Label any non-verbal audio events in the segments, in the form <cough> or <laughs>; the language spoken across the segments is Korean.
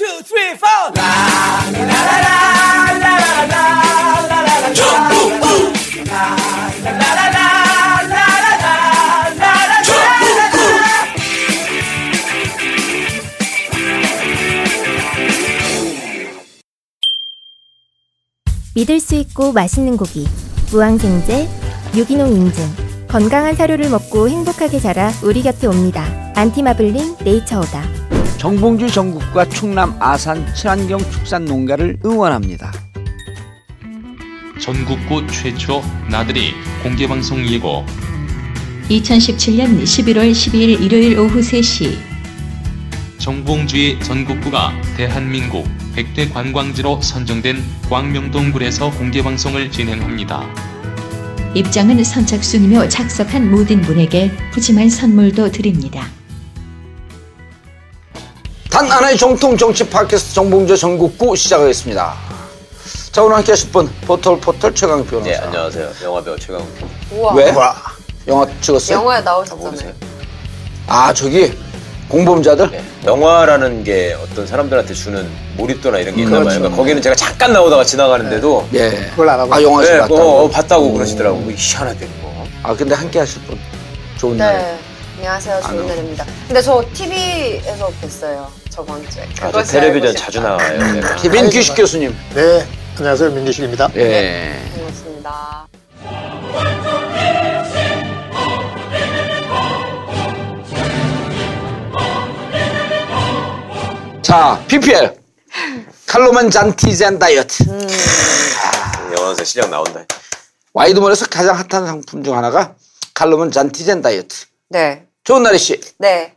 two, three, four. 믿을 수 있고 맛있는 고기, 무항생제, 유기농 인증, 건강한 사료를 먹고 행복하게 자라 우리 곁에 옵니다. 안티마블링 네이처오다. 정봉주 전국과 충남 아산 친환경 축산 농가를 응원합니다. 전국구 최초 나들이 공개방송 예고 2017년 11월 12일 일요일 오후 3시 정봉주의 전국구가 대한민국 100대 관광지로 선정된 광명동굴에서 공개방송을 진행합니다. 입장은 선착순이며 착석한 모든 분에게 푸짐한 선물도 드립니다. 단 하나의 정통 정치 팟캐스트 정봉주 전국구 시작하겠습니다. 자 오늘 함께 하실 분 포털 포털 최강 변호사. 네, 안녕하세요. 영화배우 최강욱. 우와. 왜? 영화 찍었어요? 영화에? 나오셨잖아요. 아 저기 공범자들? 네. 영화라는 게 어떤 사람들한테 주는 몰입도나 이런 게 있나 봐요. 그렇죠. 그러니까 거기는 제가 잠깐 나오다가 지나가는데도 예. 그걸 알아봐. 아 영화 네, 봤다고. 어, 어, 봤다고 그러시더라고요. 뭐 희한하대. 뭐. 아 근데 함께 하실 분 좋은 날. 네. 안녕하세요. 안 좋은 날입니다. 근데 저 TV에서 뵀어요. 저번 주에. 아, 텔레비전 자주. 나와요. <laughs> 귀식 교수님. 네, 안녕하세요. 민기식입니다. 예. 반갑습니다. 자 PPL 칼로만 잔티젠 다이어트. 영화에서 시작 나온다. 와이드몰에서 가장 핫한 상품 중 하나가 칼로만 잔티젠 다이어트. 네. 좋은 날이 씨. 네.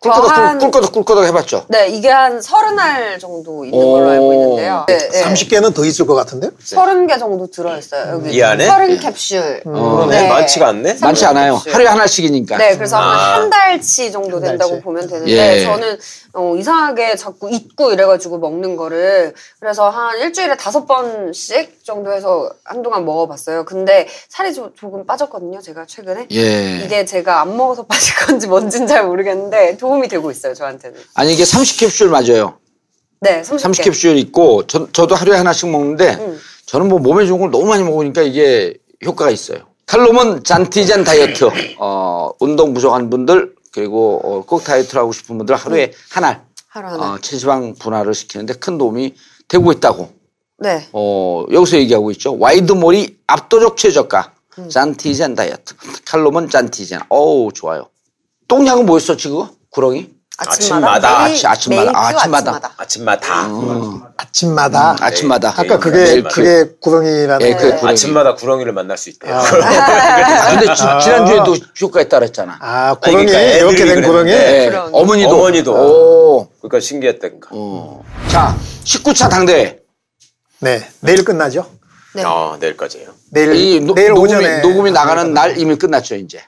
꿀꺼덕 한- 꿀꺼덕 꿀꺼덕 해봤죠. 네, 이게 한 서른 알 정도 있는 걸로 알고 있는데요. 네, 네. 30개는 더 있을 것 같은데요? 서른 개 정도 들어있어요. 여기 이 안에? 서른 캡슐. 그러네. 네. 많지가 않네. 많지 않아요. 캡슐. 하루에 하나씩이니까. 네, 그래서 아. 한한 달치 정도 한 된다고 달치. 보면 되는데 예. 저는 어, 이상하게 자꾸 잊고 이래가지고 먹는 거를 그래서 한 일주일에 다섯 번씩 정도 해서 한동안 먹어봤어요. 근데 살이 좀 조금 빠졌거든요, 제가 최근에. 예. 이게 제가 안 먹어서 <laughs> 빠질 건지 뭔진 잘 모르겠는데 도움이 되고 있어요, 저한테는. 아니 이게 30캡슐 맞아요. 네, 30개. 30캡슐 있고 저, 저도 하루에 하나씩 먹는데 음. 저는 뭐 몸에 좋은 걸 너무 많이 먹으니까 이게 효과가 있어요. 칼로몬 잔티젠 다이어트. 어, 운동 부족한 분들 그리고 어, 꼭 다이어트를 하고 싶은 분들 하루에 한 알. 하루 하나. 어, 체지방 분할을 시키는데 큰 도움이 되고 있다고. 네. 어, 여기서 얘기하고 있죠. 와이드몰이 압도적 최저가. 음. 잔티젠 다이어트. 칼로몬 잔티젠. 어우, 좋아요. 똥약은 뭐였어, 지금? 구렁이? 아침마다. 아침마다. 매일, 아침- 아침마다. 매일 아, 주 아침마다. 아침마다. 아침마다. 음, 아침마다. 아까 그게, 매일 그게 구렁이라는. 예, 그 거. 구렁이. 아침마다 구렁이를 만날 수 있대요. 아, <laughs> 근데 지, 지난주에도 효과 있다 그랬잖아. 아, 구렁이. 그러니까 이렇게 된 구렁이. 그랬는데. 예, 그럼. 어머니도. 어머니도. 오. 그러니까 신기했다니까. 어. 자, 19차 당대회. 네, 내일 끝나죠. 네. 아, 내일까지예요. 내일, 이 노, 내일 녹음이, 오전에. 녹음이 나가는 날 이미 끝났죠, 이제.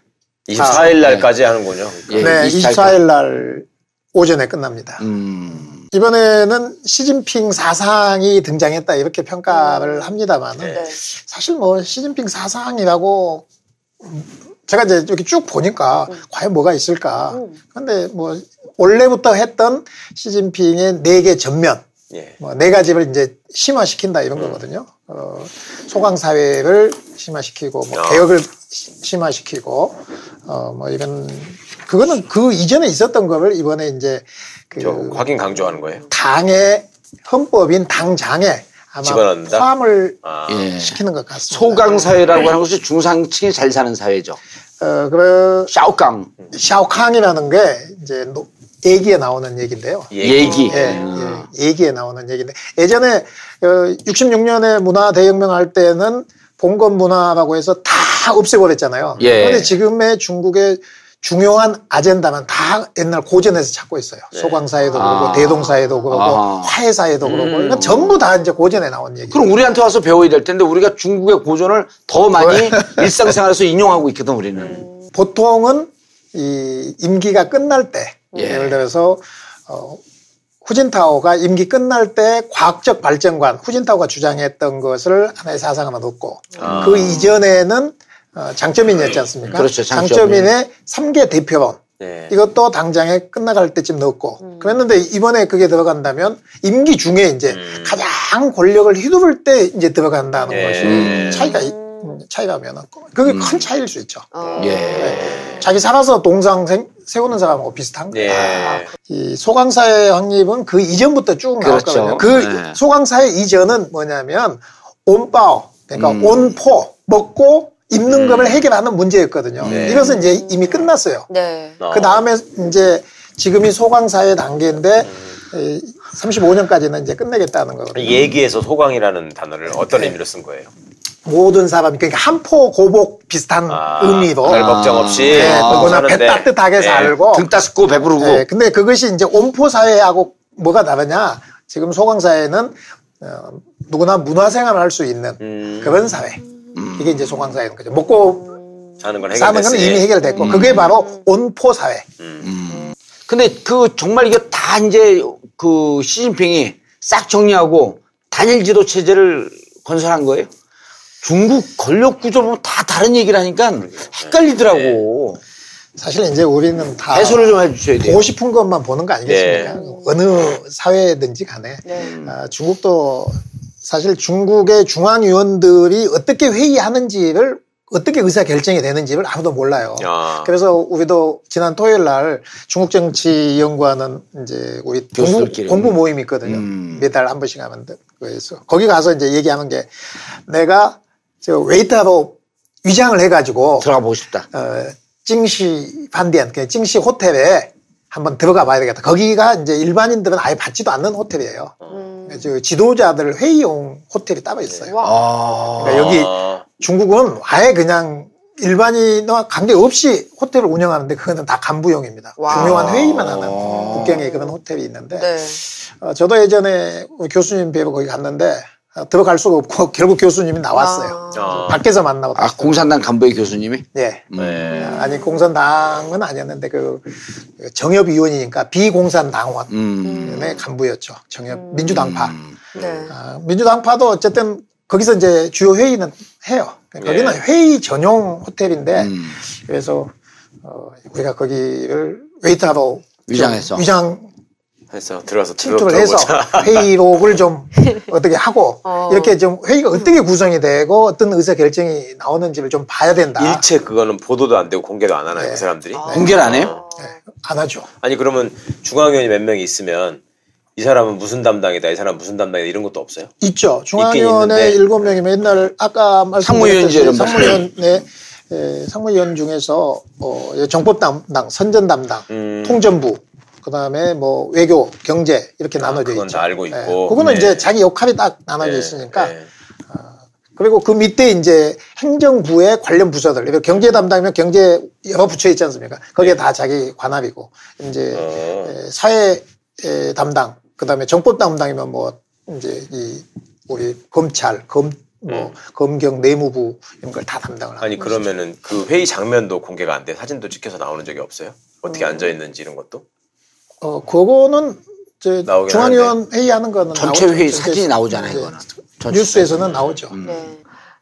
24일 날까지 하는군요. 예, 네, 24일 24일 날 오전에 끝납니다. 음. 이번에는 시진핑 사상이 등장했다 이렇게 평가를 합니다만 네. 네. 사실 뭐 시진핑 사상이라고 음, 제가 이제 이렇게 쭉 보니까 과연 뭐가 있을까. 그런데 뭐 원래부터 했던 시진핑의 네 개 전면 예. 뭐네 가지를 이제 심화시킨다 이런 거거든요. 어, 소강 사회를 심화시키고 뭐 아. 개혁을 시- 심화시키고 어 뭐 이런 그거는 그 이전에 있었던 거를 이번에 이제 그저 확인 강조하는 거예요. 당의 헌법인 당장에 아마 집어넣는다? 포함을 아. 예. 시키는 것 같습니다. 소강 사회라고 하는 것이 중상층이 잘 사는 사회죠. 어, 그래 샤오강. 샤오캉이라는 게 이제 노- 예기에 나오는 얘기인데요. 예기. 예, 음. 예, 예기에 나오는 얘기인데 예전에 66년에 문화 대혁명 할 때는 봉건 문화라고 해서 다 없애버렸잖아요. 예. 그런데 지금의 중국의 중요한 아젠다는 다 옛날 고전에서 찾고 있어요. 소강사회도 그렇고 아. 대동사회도 그렇고 아하. 화해사회도 그렇고 그러니까 전부 다 이제 고전에 나온 얘기. 그럼 우리한테 와서 배워야 될 텐데 우리가 중국의 고전을 더 많이 <laughs> 일상생활에서 인용하고 있거든 우리는. 보통은 이 임기가 끝날 때 예. 예를 들어서 어, 후진타오가 임기 끝날 때 과학적 발전관 후진타오가 주장했던 것을 하나의 사상으로 놓고 그 이전에는 어, 장점인이었지 않습니까? 그렇죠, 장점인. 장점인의 3개 대표론 네. 이것도 당장에 끝나갈 때쯤 넣었고 그랬는데 이번에 그게 들어간다면 임기 중에 이제 음. 가장 권력을 휘두를 때 이제 들어간다는 예. 것이 음. 차이가 이- 차이라면 그게 큰 차이일 수 있죠. 어. 예. 자기 살아서 동상 생- 세우는 사람하고 비슷한 거예요. 예. 이 소강사의 확립은 그 이전부터 쭉 그렇죠. 나왔거든요. 그 네. 소강사의 이전은 뭐냐면 온바오 그러니까 음. 온포 먹고 입는 것을 해결하는 문제였거든요. 네. 이것은 이제 이미 끝났어요. 네. 어. 그 다음에 이제 지금이 소강사의 단계인데 35년까지는 이제 끝내겠다는 거거든요. 얘기에서 소강이라는 단어를 어떤 의미로 쓴 거예요? 모든 사람이 그러니까 한포 고복 비슷한 아, 의미로 별 걱정 없이 네, 어, 그거나 배. 따뜻하게 네. 살고 등 따스고 배부르고. 네, 근데 그것이 이제 온포 사회하고 뭐가 다르냐? 지금 소강 사회는 어, 누구나 문화 생활을 할 수 있는 음. 그런 사회. 이게 이제 소강 사회인 거죠. 먹고 사는 건 사는 건. 이미 해결됐고 음. 그게 바로 온포 사회. 근데 그 정말 이게 다 이제 그 시진핑이 싹 정리하고 단일 지도 체제를 건설한 거예요. 중국 권력 구조 보면 다 다른 얘기를 하니까 헷갈리더라고. 사실 이제 우리는 다 해소를 좀 해주셔야 돼요. 보고 싶은 것만 보는 거 아니겠습니까? 네. 어느 사회든지 간에 네. 아, 중국도 사실 중국의 중앙위원들이 어떻게 회의하는지를 어떻게 의사 결정이 되는지를 아무도 몰라요. 아. 그래서 우리도 지난 토요일 날 중국 정치 연구하는 이제 우리 공부. 공부 모임이 있거든요. 음. 몇달한 번씩 하면 돼. 그래서 거기 가서 이제 얘기하는 게 내가 저 웨이터로 위장을 해가지고 들어가 보고 싶다. 어, 찡시 반디안, 그 찡시 호텔에 한번 들어가 봐야 되겠다. 거기가 이제 일반인들은 아예 받지도 않는 호텔이에요. 저 지도자들 회의용 호텔이 따로 있어요. 와. 아. 그러니까 여기 아. 중국은 아예 그냥 일반인과 관계없이 호텔을 운영하는데 그거는 다 간부용입니다. 와. 중요한 회의만 하는 국경에 그런 호텔이 있는데 네. 어, 저도 예전에 교수님 뵈러 거기 갔는데 어, 들어갈 수가 없고 <laughs> 결국 교수님이 나왔어요. 아. 밖에서 만나고 아, 공산당 간부의 교수님이? 예. 네. 아니 공산당은 아니었는데 그 정협위원이니까 비공산당원의 음. 간부였죠. 정협 민주당파. 네. 아, 민주당파도 어쨌든 거기서 이제 주요 회의는 해요. 거기는 예. 회의 전용 호텔인데 음. 그래서 어, 우리가 거기를 웨이터로 위장해서. 좀 위장 해서 들어가서 침투를 해서. <laughs> <laughs> 회의록을 좀 어떻게 하고 <laughs> 어. 이렇게 좀 회의가 어떻게 구성이 되고 어떤 의사 결정이 나오는지를 좀 봐야 된다. 일체 그거는 보도도 안 되고 공개도 안 하나요, 네. 그 사람들이? 공개를 안 해요? 네, 안 하죠. 아니 그러면 중앙위원이 몇 명이 있으면 이 사람은 무슨 담당이다, 이 사람은 무슨 담당이다 이런 것도 없어요? 있죠. 중앙위원회 일곱 명이면 옛날 아까 말씀드렸듯이 상무위원이죠, 이런 거. 상무위원회 에, 상무위원 중에서 어, 정법 담당, 선전 담당, 음. 통전부, 그다음에 뭐 외교, 경제 이렇게 아, 나눠져 그건 있죠. 다 알고 예, 있고. 그거는 네. 이제 자기 역할이 딱 나눠져 네, 있으니까 네. 그리고 그 밑에 이제 행정부의 관련 부서들, 경제 담당이면 경제 여러 부처 있지 않습니까? 거기에 다 자기 관할이고 이제 네. 어. 에, 사회 에, 담당, 그 다음에 정법 담당이면 뭐 이제 이 우리 검찰, 검뭐 검경 내무부 이런 걸 다 담당을 하고 음. 아니 그러면은 그 회의 장면도 공개가 안 돼? 사진도 찍혀서 나오는 적이 없어요? 어떻게 앉아 있는지 이런 것도? 어 그거는 저 나오긴 중앙위원 회의하는 거는 전체 나오죠. 회의 사진이 나오잖아요, 이제 이거는. 전체 뉴스에서는 나오죠. 네.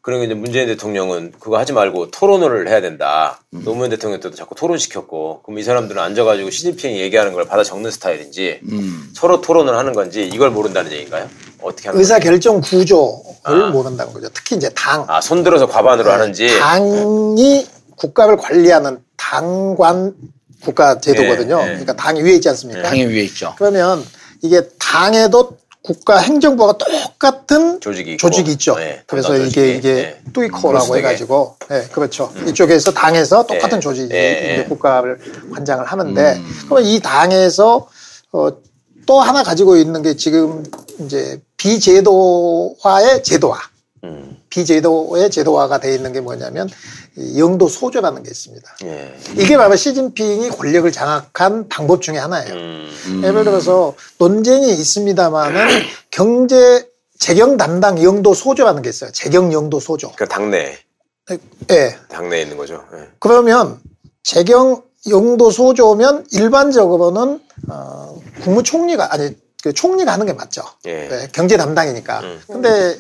그러니까 이제 문재인 대통령은 그거 하지 말고 토론을 해야 된다. 노무현 대통령 때도 자꾸 토론시켰고, 그럼 이 사람들은 앉아가지고 시진핑이 얘기하는 걸 받아 적는 스타일인지, 음. 서로 토론을 하는 건지, 이걸 모른다는 얘기인가요? 어떻게 하는 의사 결정 구조를 아. 모른다는 거죠. 특히 이제 당 아, 손들어서 과반으로 하는지. 네, 당이 국가를 관리하는 당관 국가 제도거든요. 예, 예. 그러니까 당이 위에 있지 않습니까? 당연 위에 있죠. 그러면 이게 당에도 국가 행정부가 똑같은 조직이 있고. 조직이 있죠. 네, 그래서 이게. 이게 네. 뚜이코라고. 해가지고, 네, 그렇죠. 이쪽에서 당에서 똑같은 네. 조직이 네. 이제 국가를 관장을 하는데, 그러면 이 당에서 어, 또 하나 가지고 있는 게 지금 이제 비제도화의 제도화. 음, 비제도의 제도화가 돼 있는 게 뭐냐면 이 영도 소조라는 게 있습니다. 예. 이게 바로 시진핑이 권력을 장악한 방법 중에 하나예요. 음, 예를 들어서 논쟁이 있습니다만은 <clears throat> 경제 재경 담당 영도 소조라는 게 있어요. 재경 영도 소조. 그 당내, 예. 당내에 있는 거죠. 예. 그러면 재경 영도 소조면 일반적으로는 어, 국무총리가 아니 그 총리가 하는 게 맞죠. 예. 예, 경제 담당이니까. 음. 근데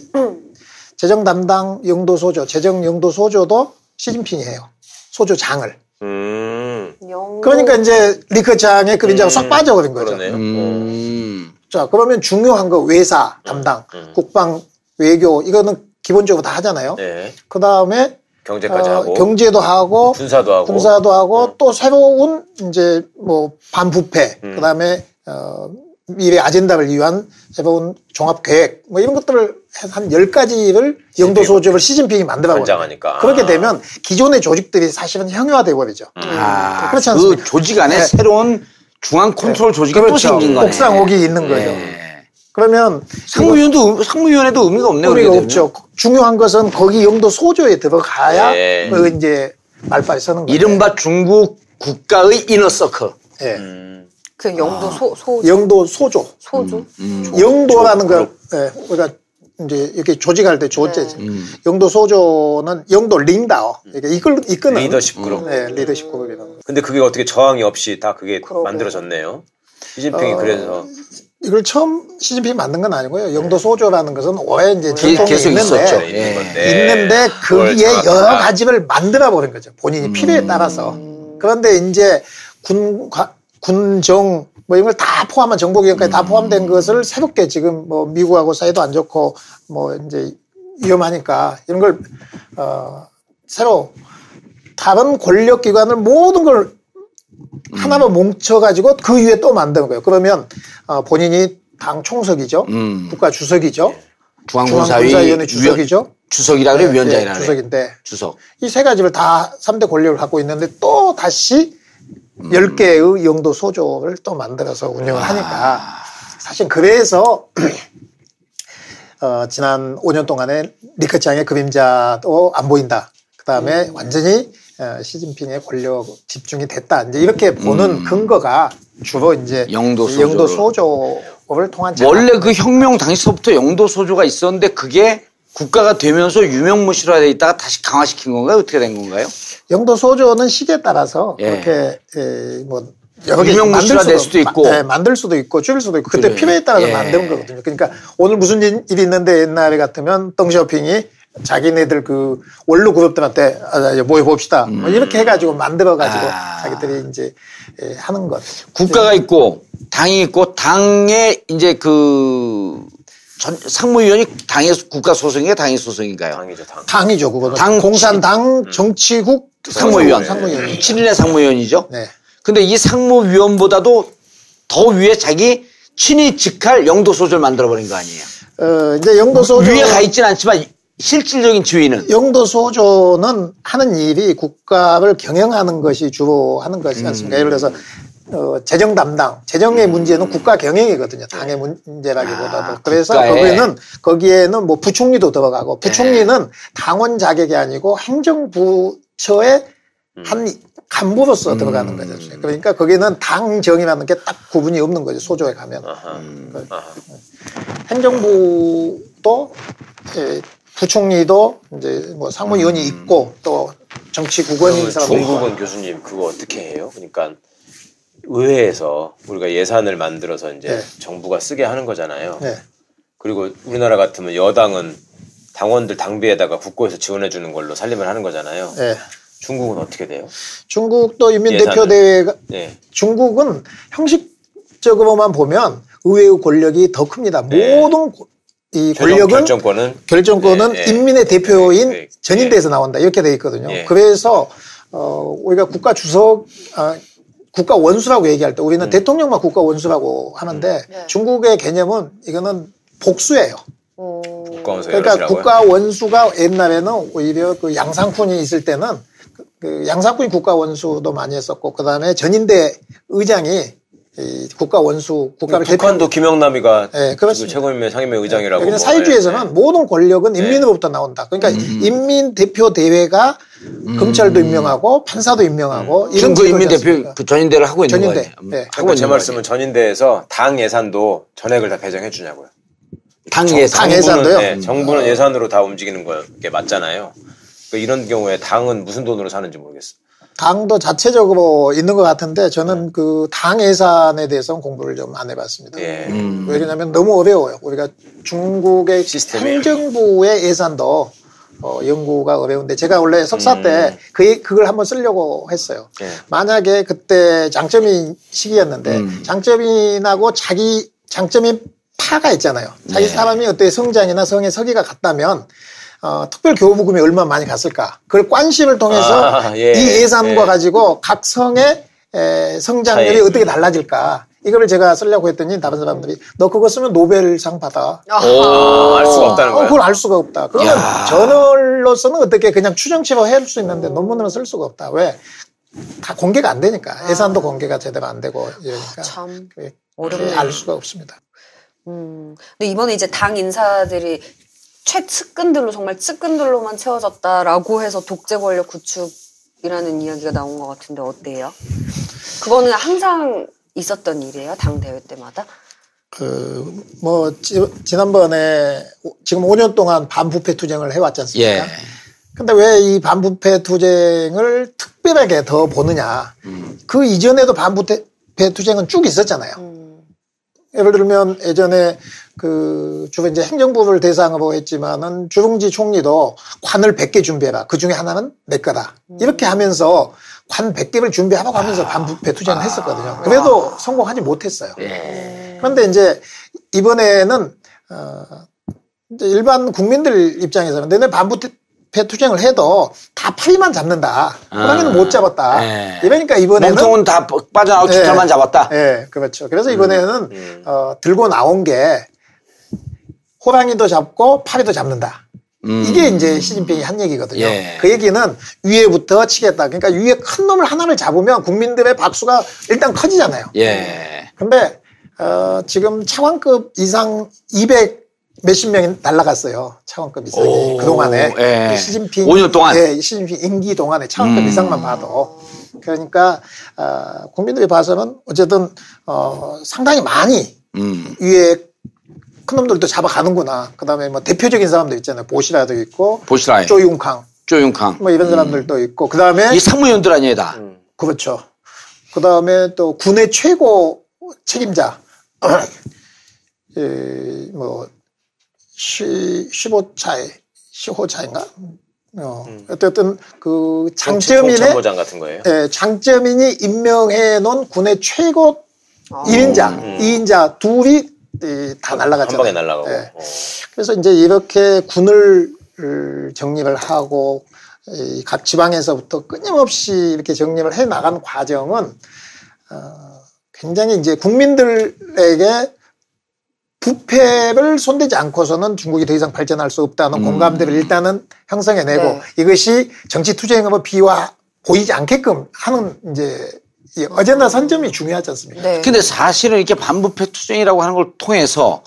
재정 담당 영도 소조, 재정 영도 소조도 시진핑이 해요. 소조장을. 음, 영 그러니까 이제 리커창의 그림자가 싹 빠져버린 거죠. 그러네요. 음. 자, 그러면 중요한 거 외사 담당, 음. 국방, 외교 이거는 기본적으로 다 하잖아요. 네. 그 다음에 경제까지 하고 경제도 하고 군사도 하고 군사도 하고 음. 또 새로운 이제 뭐 반부패 음. 그다음에 어 미래 아젠다를 위한 새로운 종합 계획 뭐 이런 것들을 한 열 가지를 영도 소집을 시진핑이 만들어 버려요. 관장하니까. 그렇게 되면 기존의 조직들이 사실은 형용화돼 버리죠. 아, 그렇지 그 않습니까? 조직 안에 네. 새로운 중앙 컨트롤 조직이 또 그렇죠. 생긴 거네. 옥상옥이 있는 거죠. 예. 그러면 상무위원도 상무위원회도 의미가 없네. 의미가 없죠. 중요한 것은 거기 영도 소조에 들어가야 네. 그 이제 말빨 서는 되면. 거죠. 이른바 중국 국가의 이너서클. 예. 음. 그 아. 영도 소, 소, 영도 소조. 소주? 음. 영도라는 거, 예, 우리가 이제 이렇게 조직할 때 조제지. 음. 영도 소조는 영도 링다오. 이게 이끌, 이끄는. 리더십 그룹. 네, 리더십 그룹이라는 거. 근데 그게 어떻게 저항이 없이 다 그게 그러게. 만들어졌네요. 시진핑이 어, 그래서 이걸 처음 시진핑이 만든 건 아니고요. 영도 소조라는 것은 오래 이제 계- 전통이 계속 있는데, 있었죠. 있는 예. 건데 있는데 그걸 거기에. 여러 가지를 만들어 버린 거죠. 본인이 필요에 따라서. 그런데 이제 군, 과- 군정 뭐 이런 걸 다 포함한 정보기관까지 다 포함된 것을 새롭게 지금 뭐 미국하고 사이도 안 좋고 뭐 이제 위험하니까 이런 걸, 어, 새로 다른 권력기관을 모든 걸 하나로 뭉쳐가지고 그 위에 또 만드는 거예요. 그러면 어, 본인이 당 총석이죠. 음. 국가 주석이죠. 중앙군사위 중앙군사위원회 위원- 주석이죠. 주석이라 그래 네, 위원장이라 네, 그래. 주석인데 주석. 이 세 가지를 다 3대 권력을 갖고 있는데 또 다시 음. 10개의 영도 소조를 또 만들어서 운영을 아. 하니까 사실 그래서 <clears throat> 어, 지난 5년 동안에 리커창의 그림자도 안 보인다. 그 다음에 음. 완전히 어, 시진핑의 권력 집중이 됐다. 이제 이렇게 보는 음. 근거가 주로 이제 영도 이 영도 소조를. 소조를 통한. 원래 그 혁명 당시서부터 영도 소조가 있었는데 그게 국가가 되면서 유명무실화돼 있다가 다시 강화시킨 건가요? 어떻게 된 건가요? 영도 소조는 시기에 따라서 예. 그렇게 에, 뭐 여러 개 유명무실화 될 수도 있고. 마- 예, 만들 수도 있고 줄일 수도 있고 그때 그래. 필요에 따라서 예. 만드는 거거든요. 그러니까 오늘 무슨 일- 일이 있는데 옛날에 같으면 덩쇼핑이 자기네들 그 원로 그룹들한테 아, 모여 봅시다. 뭐 이렇게 해가지고 만들어가지고 음. 아. 자기들이 이제 예, 하는 것. 국가가 있고 당이 있고 당의 이제 그 전, 상무위원이 당의 국가 소속인가 당의 소속인가요? 당이죠 당. 당이죠, 그거는. 당 공산당 정치국 상무위원. 상무위원. 7인의 상무위원이죠. 네. 근데 이 상무위원보다도 더 위에 자기 친히 직할 영도 소조를 만들어버린 거 아니에요? 어, 이제 영도 소조. 위에 가 있진 않지만 실질적인 지위는 영도 소조는 하는 일이 국가를 경영하는 것이 주로 하는 것이지 음. 않습니까? 예를 들어서 어, 재정 담당, 재정의 문제는 국가 경영이거든요. 당의 문제라기보다도. 아, 그래서 국가에. 거기는 거기에는 뭐 부총리도 들어가고 부총리는 당원 자격이 아니고 행정부처의 한 간부로서 들어가는 거죠. 그러니까 거기는 당정이라는 게 딱 구분이 없는 거죠. 소조에 가면. 아하. 그 아하. 행정부도 예, 부총리도 이제 뭐 상무위원이 음. 있고 또 정치국원인 있고. 종국은 교수님 그거 어떻게 해요? 그러니까 의회에서 우리가 예산을 만들어서 이제 네. 정부가 쓰게 하는 거잖아요. 네. 그리고 우리나라 같으면 여당은 당원들 당비에다가 국고에서 지원해 주는 걸로 살림을 하는 거잖아요. 예. 중국은 어떻게 돼요? 중국도 인민대표. 대회가 네. 중국은 형식적으로만 보면 의회의 권력이 더 큽니다. 네. 모든 고- 이 권력은 결정권은 결정권은 네, 네. 인민의 대표인 네, 네. 전인대에서 나온다 이렇게 돼 있거든요. 네. 그래서 어 우리가 국가 주석 아, 국가 원수라고 얘기할 때 우리는 음. 대통령만 국가 원수라고 하는데 네. 중국의 개념은 이거는 복수예요. 어, 국가원수 그러니까? 국가 원수가 옛날에는 오히려 그 양상군이 있을 때는 그- 그 양상군이 국가 원수도 많이 했었고 그 다음에 전인대 의장이 이 국가 원수 국가를 북한도 김영남이가 네, 지금 그렇습니다. 최고인민 상임위 의장이라고 그러니까 뭐, 사회주의에서는 네. 모든 권력은 네. 인민으로부터 나온다. 그러니까 인민 대표 대회가 검찰도 임명하고 판사도 임명하고 이런 중국 인민 대표? 그 전인대를 하고 있는 전인대. 거예요. 네. 하고 그러니까 제 말씀은. 전인대에서 당 예산도 전액을 다 배정해 주냐고요. 당 예산. 당 예산도요? 네, 정부는 예산으로 다 움직이는 게 맞잖아요. 그러니까 이런 경우에 당은 무슨 돈으로 사는지 모르겠어. 당도 자체적으로 있는 것 같은데 저는 그 당 예산에 대해서는 공부를 좀 안 해봤습니다. 예. 음. 왜냐하면 너무 어려워요. 우리가 중국의 시스템이. 행정부의 예산도 어, 연구가 어려운데 제가 원래 석사 때 그, 그걸 한번 쓰려고 했어요. 예. 만약에 그때 장점인 시기였는데 음. 장점인하고 자기 장점인 파가 있잖아요. 자기 네. 사람이 어떻게 성장이나 성의 서기가 같다면 어, 특별 교부금이 얼마나 많이 갔을까? 그걸 관심을 통해서 아, 예. 이 예산과 예. 가지고 각 성의 에, 성장률이 차이. 어떻게 달라질까? 이거를 제가 쓰려고 했더니 다른 사람들이 너 그거 쓰면 노벨상 받아. 오, 알 수가 없다는 어, 거야. 그걸 알 수가 없다. 그러면 저널로서는 어떻게 그냥 추정치로 할 수 있는데 논문으로 쓸 수가 없다. 왜? 다 공개가 안 되니까. 예산도 공개가 제대로 안 되고 이러니까. 참. 그게 어렵네요. 알 수가 없습니다. 음. 근데 이번에 이제 당 인사들이 최측근들로 정말 측근들로만 채워졌다라고 해서 독재 권력 구축이라는 이야기가 나온 것 같은데 어때요? 그거는 항상 있었던 일이에요? 당 대회 때마다? 그, 뭐, 지, 지난번에 오- 지금 5년 동안 반부패 투쟁을 해왔지 않습니까? 예. 근데 왜 이 반부패 투쟁을 특별하게 더 보느냐. 그 이전에도 반부패 투쟁은 쭉 있었잖아요. 예를 들면 예전에 그 주로 이제 행정부를 대상으로 했지만은 주룽지 총리도 관을 100개 준비해라. 그 중에 하나는 내 거다. 이렇게 하면서 관 100개를 준비하라고 하면서 반부패 투쟁을 했었거든요. 그래도 성공하지 못했어요. 그런데 이제 이번에는 어 이제 일반 국민들 입장에서는 내내 반부패 투쟁을 해도 다 파리만 잡는다. 호랑이는 못 잡았다. 예. 이러니까 이번에는 몸통은 다 빠져나오고 예. 깃털만 잡았다. 예, 그렇죠. 그래서 이번에는 어, 들고 나온 게 호랑이도 잡고 파리도 잡는다. 이게 이제 시진핑이 한 얘기거든요. 예. 그 얘기는 위에부터 치겠다. 그러니까 위에 큰 놈을 하나를 잡으면 국민들의 박수가 일단 커지잖아요. 예. 근데 어, 지금 차관급 이상 200 몇십 명이 날라갔어요. 차관급 이상이 오, 그동안에 예. 이 시진핑 5년 동안? 예, 이 시진핑 임기 동안에 차관급 음. 이상만 봐도 그러니까 어, 국민들이 봐서는 어쨌든 어, 상당히 많이 음. 위에 큰 놈들도 잡아가는구나. 그 다음에 뭐 대표적인 사람들 있잖아요. 보시라도 있고 보시라에. 조윤캉 조윤캉. 뭐 이런 사람들도 있고 그 다음에 이 상무위원들 아니에요, 다. 그렇죠. 그 다음에 또 군의 최고 책임자, <clears throat> 예, 뭐, 시, 15차에, 15차인가? 어, 어쨌든 그 장점인의, 총참모장 같은 거예요. 예, 장점인이 임명해 놓은 군의 최고 1인자, 2인자 둘이 이, 다한 날라갔잖아요. 방에 날라가고. 예. 어. 그래서 이제 이렇게 군을 을, 정립을 하고 이 각 지방에서부터 끊임없이 이렇게 정립을 해 나간 과정은 어, 굉장히 이제 국민들에게 부패를 손대지 않고서는 중국이 더 이상 발전할 수 없다는 공감대를 일단은 형성해내고 네. 이것이 정치 투쟁으로 비화 보이지 않게끔 하는 이제 이 어젠다 선점이 중요하지 않습니까? 네. 근데 사실은 이렇게 반부패 투쟁이라고 하는 걸 통해서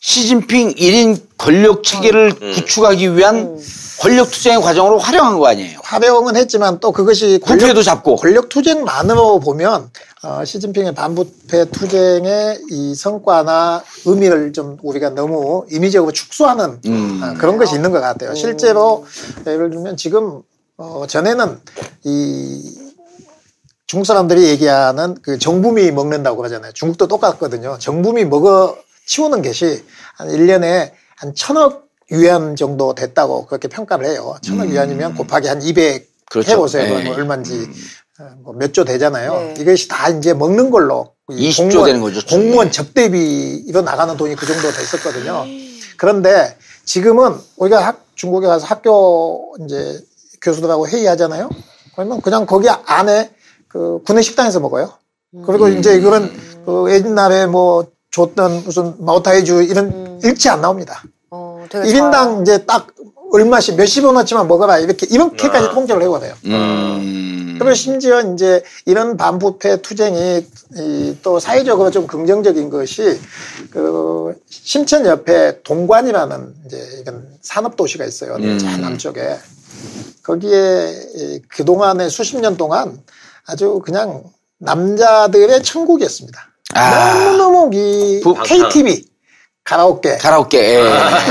시진핑 1인 권력 체계를 구축하기 위한 권력 투쟁의 과정으로 활용한 거 아니에요. 활용은 했지만 또 그것이 부패도 잡고. 권력 투쟁만으로 보면 어, 시진핑의 반부패 투쟁의 이 성과나 의미를 좀 우리가 너무 인위적으로 축소하는 음. 어, 그런 것이 있는 것 같아요. 실제로 예를 들면 지금 어, 전에는 이 중국 사람들이 얘기하는 그 정부미 먹는다고 하잖아요. 중국도 똑같거든요. 정부미 먹어 치우는 것이 한 1년에 한 천억 유안 정도 됐다고 그렇게 평가를 해요. 천억 유안이면 곱하기 한 200 음. 그렇죠. 해보세요. 네. 그러면 얼마인지 뭐 몇 조 되잖아요. 네. 이것이 다 이제 먹는 걸로 이 20조 되는 거죠. 공무원 접대비로 나가는 돈이 그 정도 됐었거든요. 그런데 지금은 우리가 학, 중국에 가서 학교 이제 교수들하고 회의하잖아요. 그러면 그냥 거기 안에 그 구내 식당에서 먹어요. 그리고 이제 이거는 그 옛날에 뭐 줬던 무슨 마오타이주 이런 일치 안 나옵니다. 어, 되게 1인당 이제 딱 얼마씩 몇십 원어치만 먹어라 이렇게 이렇게까지 통제를 해거든요. 음. 그리고 심지어 이제 이런 반부패 투쟁이 이또 사회적으로 좀 긍정적인 것이 그 심천 옆에 동관이라는 이제 이런 산업 도시가 있어요. 음. 저 남쪽에 거기에 이 그동안에 수십 년 동안 아주 그냥 남자들의 천국이었습니다. 아. 너무너무 이 부- KTV 가라오케 가라오케. 예.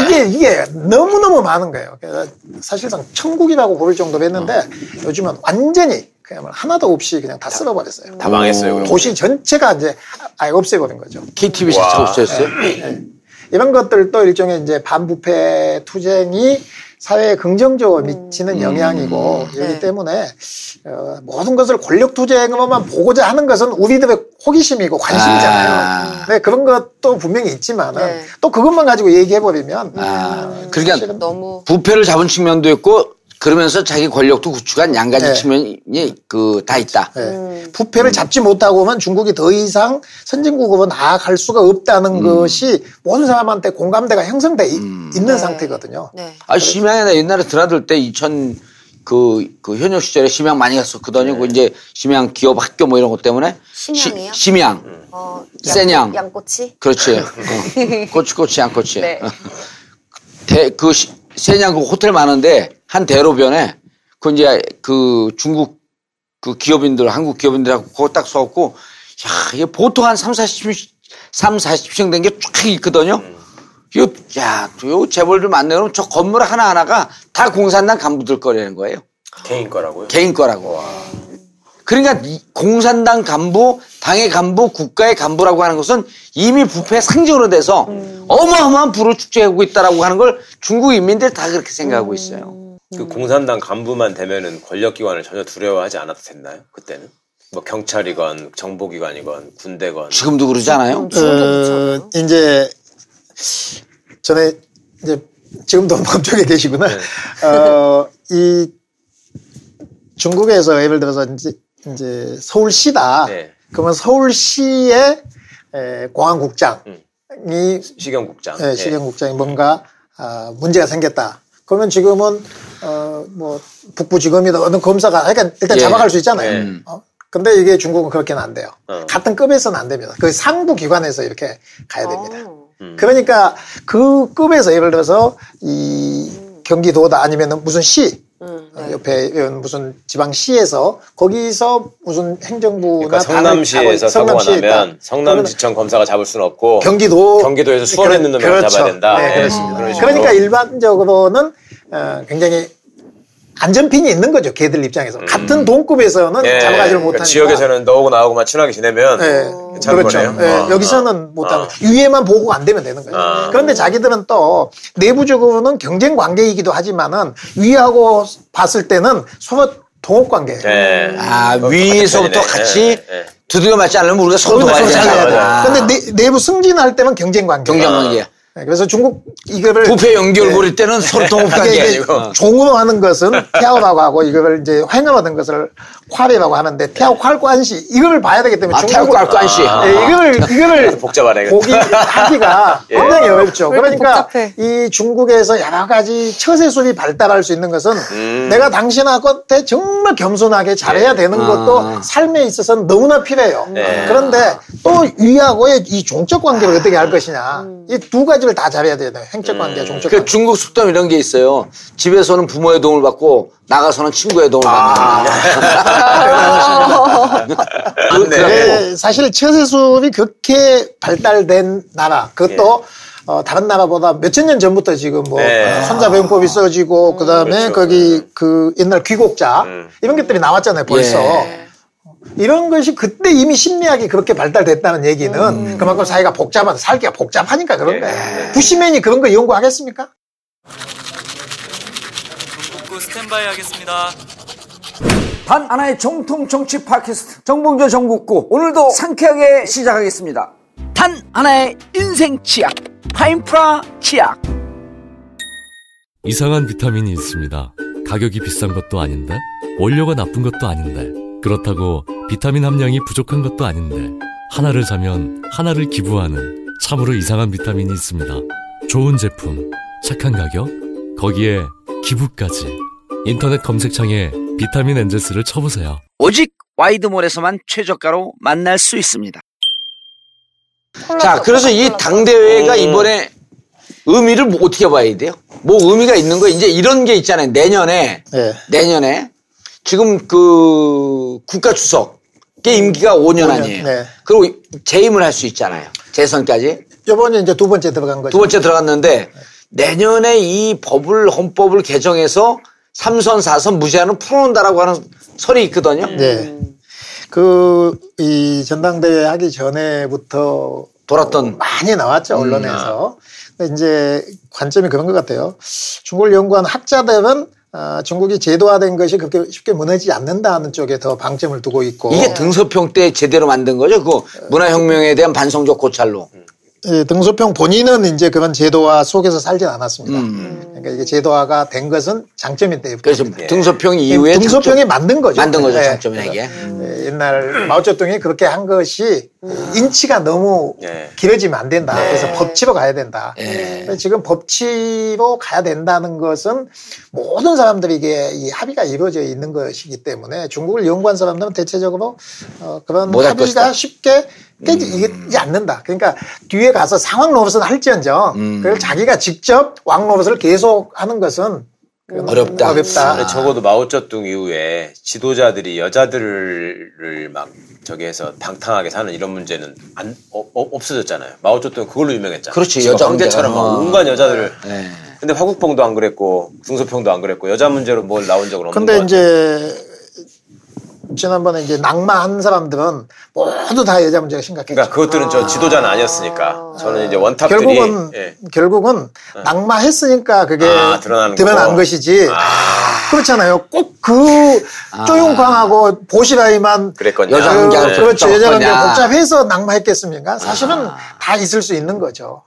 이게 이게 너무 너무 많은 거예요. 그래서 사실상 천국이라고 부를 정도로 했는데 요즘은 완전히 그냥 하나도 없이 그냥 다 쓸어버렸어요. 다 망했어요. 그럼. 도시 전체가 이제 아예 없애버린 거죠. KTV 자체가 와. 없어졌어요. 예. 이런 것들도 일종의 이제 반부패 투쟁이 사회에 긍정적으로 미치는 영향이고 네. 이기 때문에 어, 모든 것을 권력 투쟁으로만 보고자 하는 것은 우리들의 호기심이고 관심이잖아요. 아. 네, 그런 것도 분명히 있지만은 네. 또 그것만 가지고 얘기해 버리면 아, 그러니까 사실은 너무 부패를 잡은 측면도 있고 그러면서 자기 권력도 구축한 양가지 네. 측면이 그 다 있다. 네. 음. 부패를 잡지 못하고만 중국이 더 이상 선진국으로 나아갈 수가 없다는 것이 모든 사람한테 공감대가 형성돼 이- 있는 네. 상태거든요. 네. 아, 나 옛날에 드나들 때 2000, 그, 그 현역 시절에 심양 많이 갔었거든요. 그 이제 심양 기업 학교 뭐 이런 것 때문에. 심양이요? 시- 심양. 어, 센양. 양꼬치? 그렇지. <laughs> 어. 꼬치꼬치 양꼬치. 네. <laughs> 대, 그 시- 세냥 그 호텔 많은데 한 대로변에 그 이제 그 중국 그 기업인들 한국 기업인들하고 그거 딱 서갖고 야 이게 보통 한 3, 40, 3, 40층 된 게 쫙 있거든요. 이거 야, 요 재벌들 많네 그러면 저 건물 하나하나가 다 공산당 간부들 거라는 거예요. 개인 거라고요? 개인 거라고. 그러니까 이 공산당 간부, 당의 간부, 국가의 간부라고 하는 것은 이미 부패의 상징으로 돼서 어마어마한 부를 축제하고 있다라고 하는 걸 중국 인민들이 다 그렇게 생각하고 있어요. 그 공산당 간부만 되면은 권력기관을 전혀 두려워하지 않아도 됐나요? 그때는? 뭐 경찰이건 정보기관이건 군대건 지금도 그러지 않아요? 어, 이제 전에 이제 지금도 <laughs> 법쪽에 계시구나. 어, 이 중국에서 예를 들어서 이제, 이제 서울시다. 네. 그러면 서울시의 에, 공안국장이 시경국장. 예, 시경국장이 뭔가 아, 문제가 생겼다. 그러면 지금은 어, 뭐 북부지검이다 어느 검사가 그러니까 일단 예. 잡아갈 수 있잖아요. 예. 어? 근데 이게 중국은 그렇게는 안 돼요. 어. 같은 급에서는 안 됩니다. 그 상부 기관에서 이렇게 가야 됩니다. 어. 음. 그러니까 그 급에서 예를 들어서 이 경기도다 아니면 무슨 시 음. 어, 옆에 무슨 지방시에서 거기서 무슨 행정부나 그러니까 성남시에서 사고가. 나면 성남지청 검사가 잡을 수는 없고 경기도 경기도에서 수원에 있는 놈을 그렇죠. 잡아야 된다. 네, 네, 그렇습니다. 그러니까 일반적으로는 어, 굉장히 안전핀이 있는 거죠. 걔들 입장에서 같은 동급에서는 예, 잡아가지를 그러니까 못하니까. 지역에서는 너하고 나하고만 친하게 지내면 예, 괜찮은 그렇죠. 거네요. 예, 어, 여기서는 못하는 위에만 보고가 안 되면 되는 거예요. 어. 그런데 자기들은 또 내부적으로는 경쟁 관계이기도 하지만은 위하고 봤을 때는 서로 동업 관계예요. 예. 아, 그것도 위에서부터 같이. 예, 예. 두들겨 맞지 않으면 우리가 서로 도와야. 아, 근데 내, 내부 승진할 때는 경쟁 관계. 경쟁 관계. 그래서 중국 이거를 부패 연결고리 예. 때는 <laughs> 이게 관계 이제 아니고. 종으로 하는 것은 태아오라고 하고 이걸 이제 횡으로 하는 것을 콸이라고 하는데 태아오 콸 관시 이걸 봐야 되기 때문에 아, 태국 갈 관시. 예, 이거를 이거를 복잡하네. 보기 하기가 <laughs> 예. 굉장히 어렵죠. 그러니까 복잡해? 이 중국에서 여러 가지 처세술이 발달할 수 있는 것은 음. 내가 당신한테 정말 겸손하게 잘해야 예. 되는 아. 것도 삶에 있어서는 너무나 필요해요. 네. 그런데 또 위하고의 이 종적 관계를 어떻게 할 것이냐. 이두 가지를 다 잘해야 돼요. 행적 관계, 음. 종적 그 관계. 중국 속담 이런 게 있어요. 집에서는 부모의 도움을 받고 나가서는 친구의 도움을 아. 받는다. <laughs> 그, 네. 네, 사실 처세술이 그렇게 발달된 나라, 그것도 어, 다른 나라보다 몇천 년 전부터 지금 뭐 네. 손자병법이 써지고 그다음에 그렇죠. 거기 그 옛날 귀곡자 음. 이런 것들이 나왔잖아요 벌써 예. 이런 것이 그때 이미 심리학이 그렇게 발달됐다는 얘기는 그만큼 사회가 복잡하다 살기가 복잡하니까 그런 예. 거예요 부시맨이 그런 거 연구하겠습니까? 북구 스탠바이 하겠습니다. 단 하나의 정통 정치 팟캐스트 정봉조 정국구 오늘도 상쾌하게 시작하겠습니다. 단 하나의 인생 치약 파인프라 치약. 이상한 비타민이 있습니다. 가격이 비싼 것도 아닌데, 원료가 나쁜 것도 아닌데, 그렇다고 비타민 함량이 부족한 것도 아닌데, 하나를 사면 하나를 기부하는 참으로 이상한 비타민이 있습니다. 좋은 제품, 착한 가격, 거기에 기부까지. 인터넷 검색창에 비타민 엔제스를 쳐보세요. 오직 와이드몰에서만 최저가로 만날 수 있습니다. 자, 그래서 이 당대회가 음. 이번에 의미를 뭐 어떻게 봐야 돼요? 뭐 의미가 있는 거 이제 이런 게 있잖아요. 내년에 예. 내년에 지금 그 국가 주석의 임기가 5년, 아니에요. 네. 그리고 재임을 할 수 있잖아요. 재선까지. 이번에 이제 두 번째 들어간 거죠. 두 번째 들어갔는데 내년에 이 법을 헌법을 개정해서 3선 4선 무제한을 풀어놓는다라고 하는 설이 있거든요. 네. 그, 이 전당대회 하기 전에부터 돌았던 많이 나왔죠 언론에서. 근데 이제 관점이 그런 것 같아요. 중국을 연구한 학자들은 어, 중국이 제도화된 것이 그렇게 쉽게 무너지지 않는다는 쪽에 더 방점을 두고 있고 이게 등서평 때 제대로 만든 거죠. 그 문화혁명에 대한 반성적 고찰로. 예, 등소평 본인은 이제 그런 제도화 속에서 살진 않았습니다. 음. 그러니까 이게 제도화가 된 것은 장점인데 그래서 등서평 이후에 등소평이 장점- 만든 거죠. 만든 거죠. 예. 장점이나 이게. 예, 옛날 마오쩌둥이 그렇게 한 것이 인치가 너무 예. 길어지면 안 된다. 네. 그래서 법치로 가야 된다. 예. 근데 지금 법치로 가야 된다는 것은 모든 사람들이 이게 이 합의가 이루어져 있는 것이기 때문에 중국을 연구한 사람들은 대체적으로 어, 그런 합의가 것이다. 쉽게 깨지지 않는다. 그러니까 뒤에 가서 상황 노릇은 할지언정 음. 그걸 자기가 직접 왕 노릇을 계속 하는 것은 그건 어렵다. 어렵다. 근데 적어도 마오쩌둥 이후에 지도자들이 여자들을 막 저기 해서 방탕하게 사는 이런 문제는 안 어, 어, 없어졌잖아요. 마오쩌둥 그걸로 유명했잖아요. 그렇지, 여자 황제처럼 막. 온갖 여자들을. 네. 근데 화국봉도 안 그랬고 등소평도 안 그랬고 여자 문제로 뭘 나온 적은 없는 근데 것 같아요. 이제 지난번에 이제 낙마한 사람들은 모두 다 여자 문제가 심각했죠. 그러니까 그것들은 저 지도자는 아니었으니까 저는 이제 원탑들이 결국은 예. 결국은 낙마했으니까 그게 아, 드러나는 드러난. 것이지. 그렇잖아요. 꼭 그 쪼용광하고 보시라이만. 여자 그, 관계가 그렇죠. 여자 관계. 복잡해서 낙마했겠습니까? 사실은 다 있을 수 있는 거죠.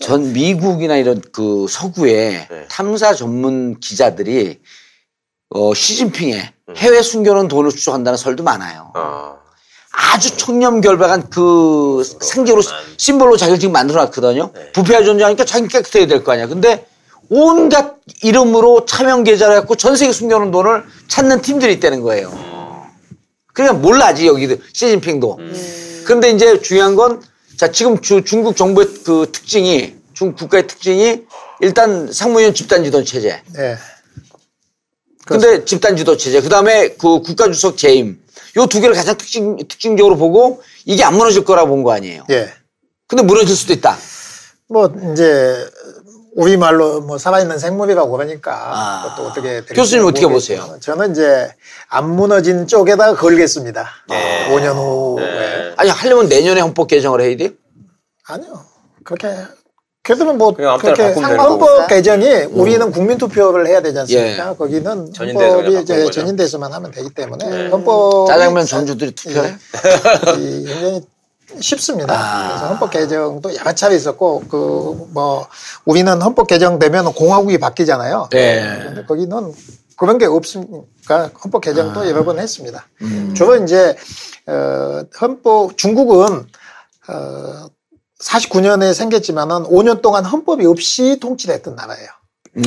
전 미국이나 이런 그 서구의 네. 탐사 전문 기자들이 어, 시진핑의 음. 해외 숨겨놓은 돈을 추적한다는 설도 많아요. 어. 아주 청렴결백한 그 상징으로 심볼로 자기를 지금 만들어 놨거든요. 네. 부패가 존재하니까 자기 깨끗해야 될 거 아니야. 근데 온갖 이름으로 차명 계좌를 해갖고 전 세계 숨겨놓은 돈을 찾는 팀들이 있다는 거예요. 그러니까 몰라지 여기 시진핑도. 그런데 이제 중요한 건 자 지금 주- 중국 정부의 그 특징이 중국 국가의 특징이 일단 상무위원 집단 지도 체제. 네. 근데 집단 지도 체제. 그 다음에 그 국가 주석 재임. 요 두 개를 가장 특징 특징적으로 보고 이게 안 무너질 거라 본거 아니에요. 예. 근데 무너질 수도 있다. 뭐 이제 우리 말로 뭐 살아있는 생물이라고 그러니까 아. 그것도 어떻게 교수님 어떻게 모르겠지만 보세요? 저는 이제 안 무너진 쪽에다 걸겠습니다. 네. 5년 후에 아니 하려면 내년에 헌법 개정을 해야 돼요? 아니요 그렇게 그래도 뭐 그렇게 바꾸면 되는 헌법 거고. 개정이 우리는 국민 투표를 해야 되지 않습니까? 예. 거기는 헌법이 이제. 전인대에서만 하면 되기 때문에 네. 헌법 짜장면 전주들이 투표해? 이 굉장히 쉽습니다. 아. 그래서 헌법 개정도 여러 차례 있었고 그 뭐 우리는 헌법 개정되면 공화국이 바뀌잖아요. 네. 근데 거기는 그런 게 없으니까 헌법 개정도 아. 여러 번 했습니다. 음. 주로 이제 어 헌법 중국은 어 49년에 생겼지만은 5년 동안 헌법이 없이 통치를 했던 나라예요. 음.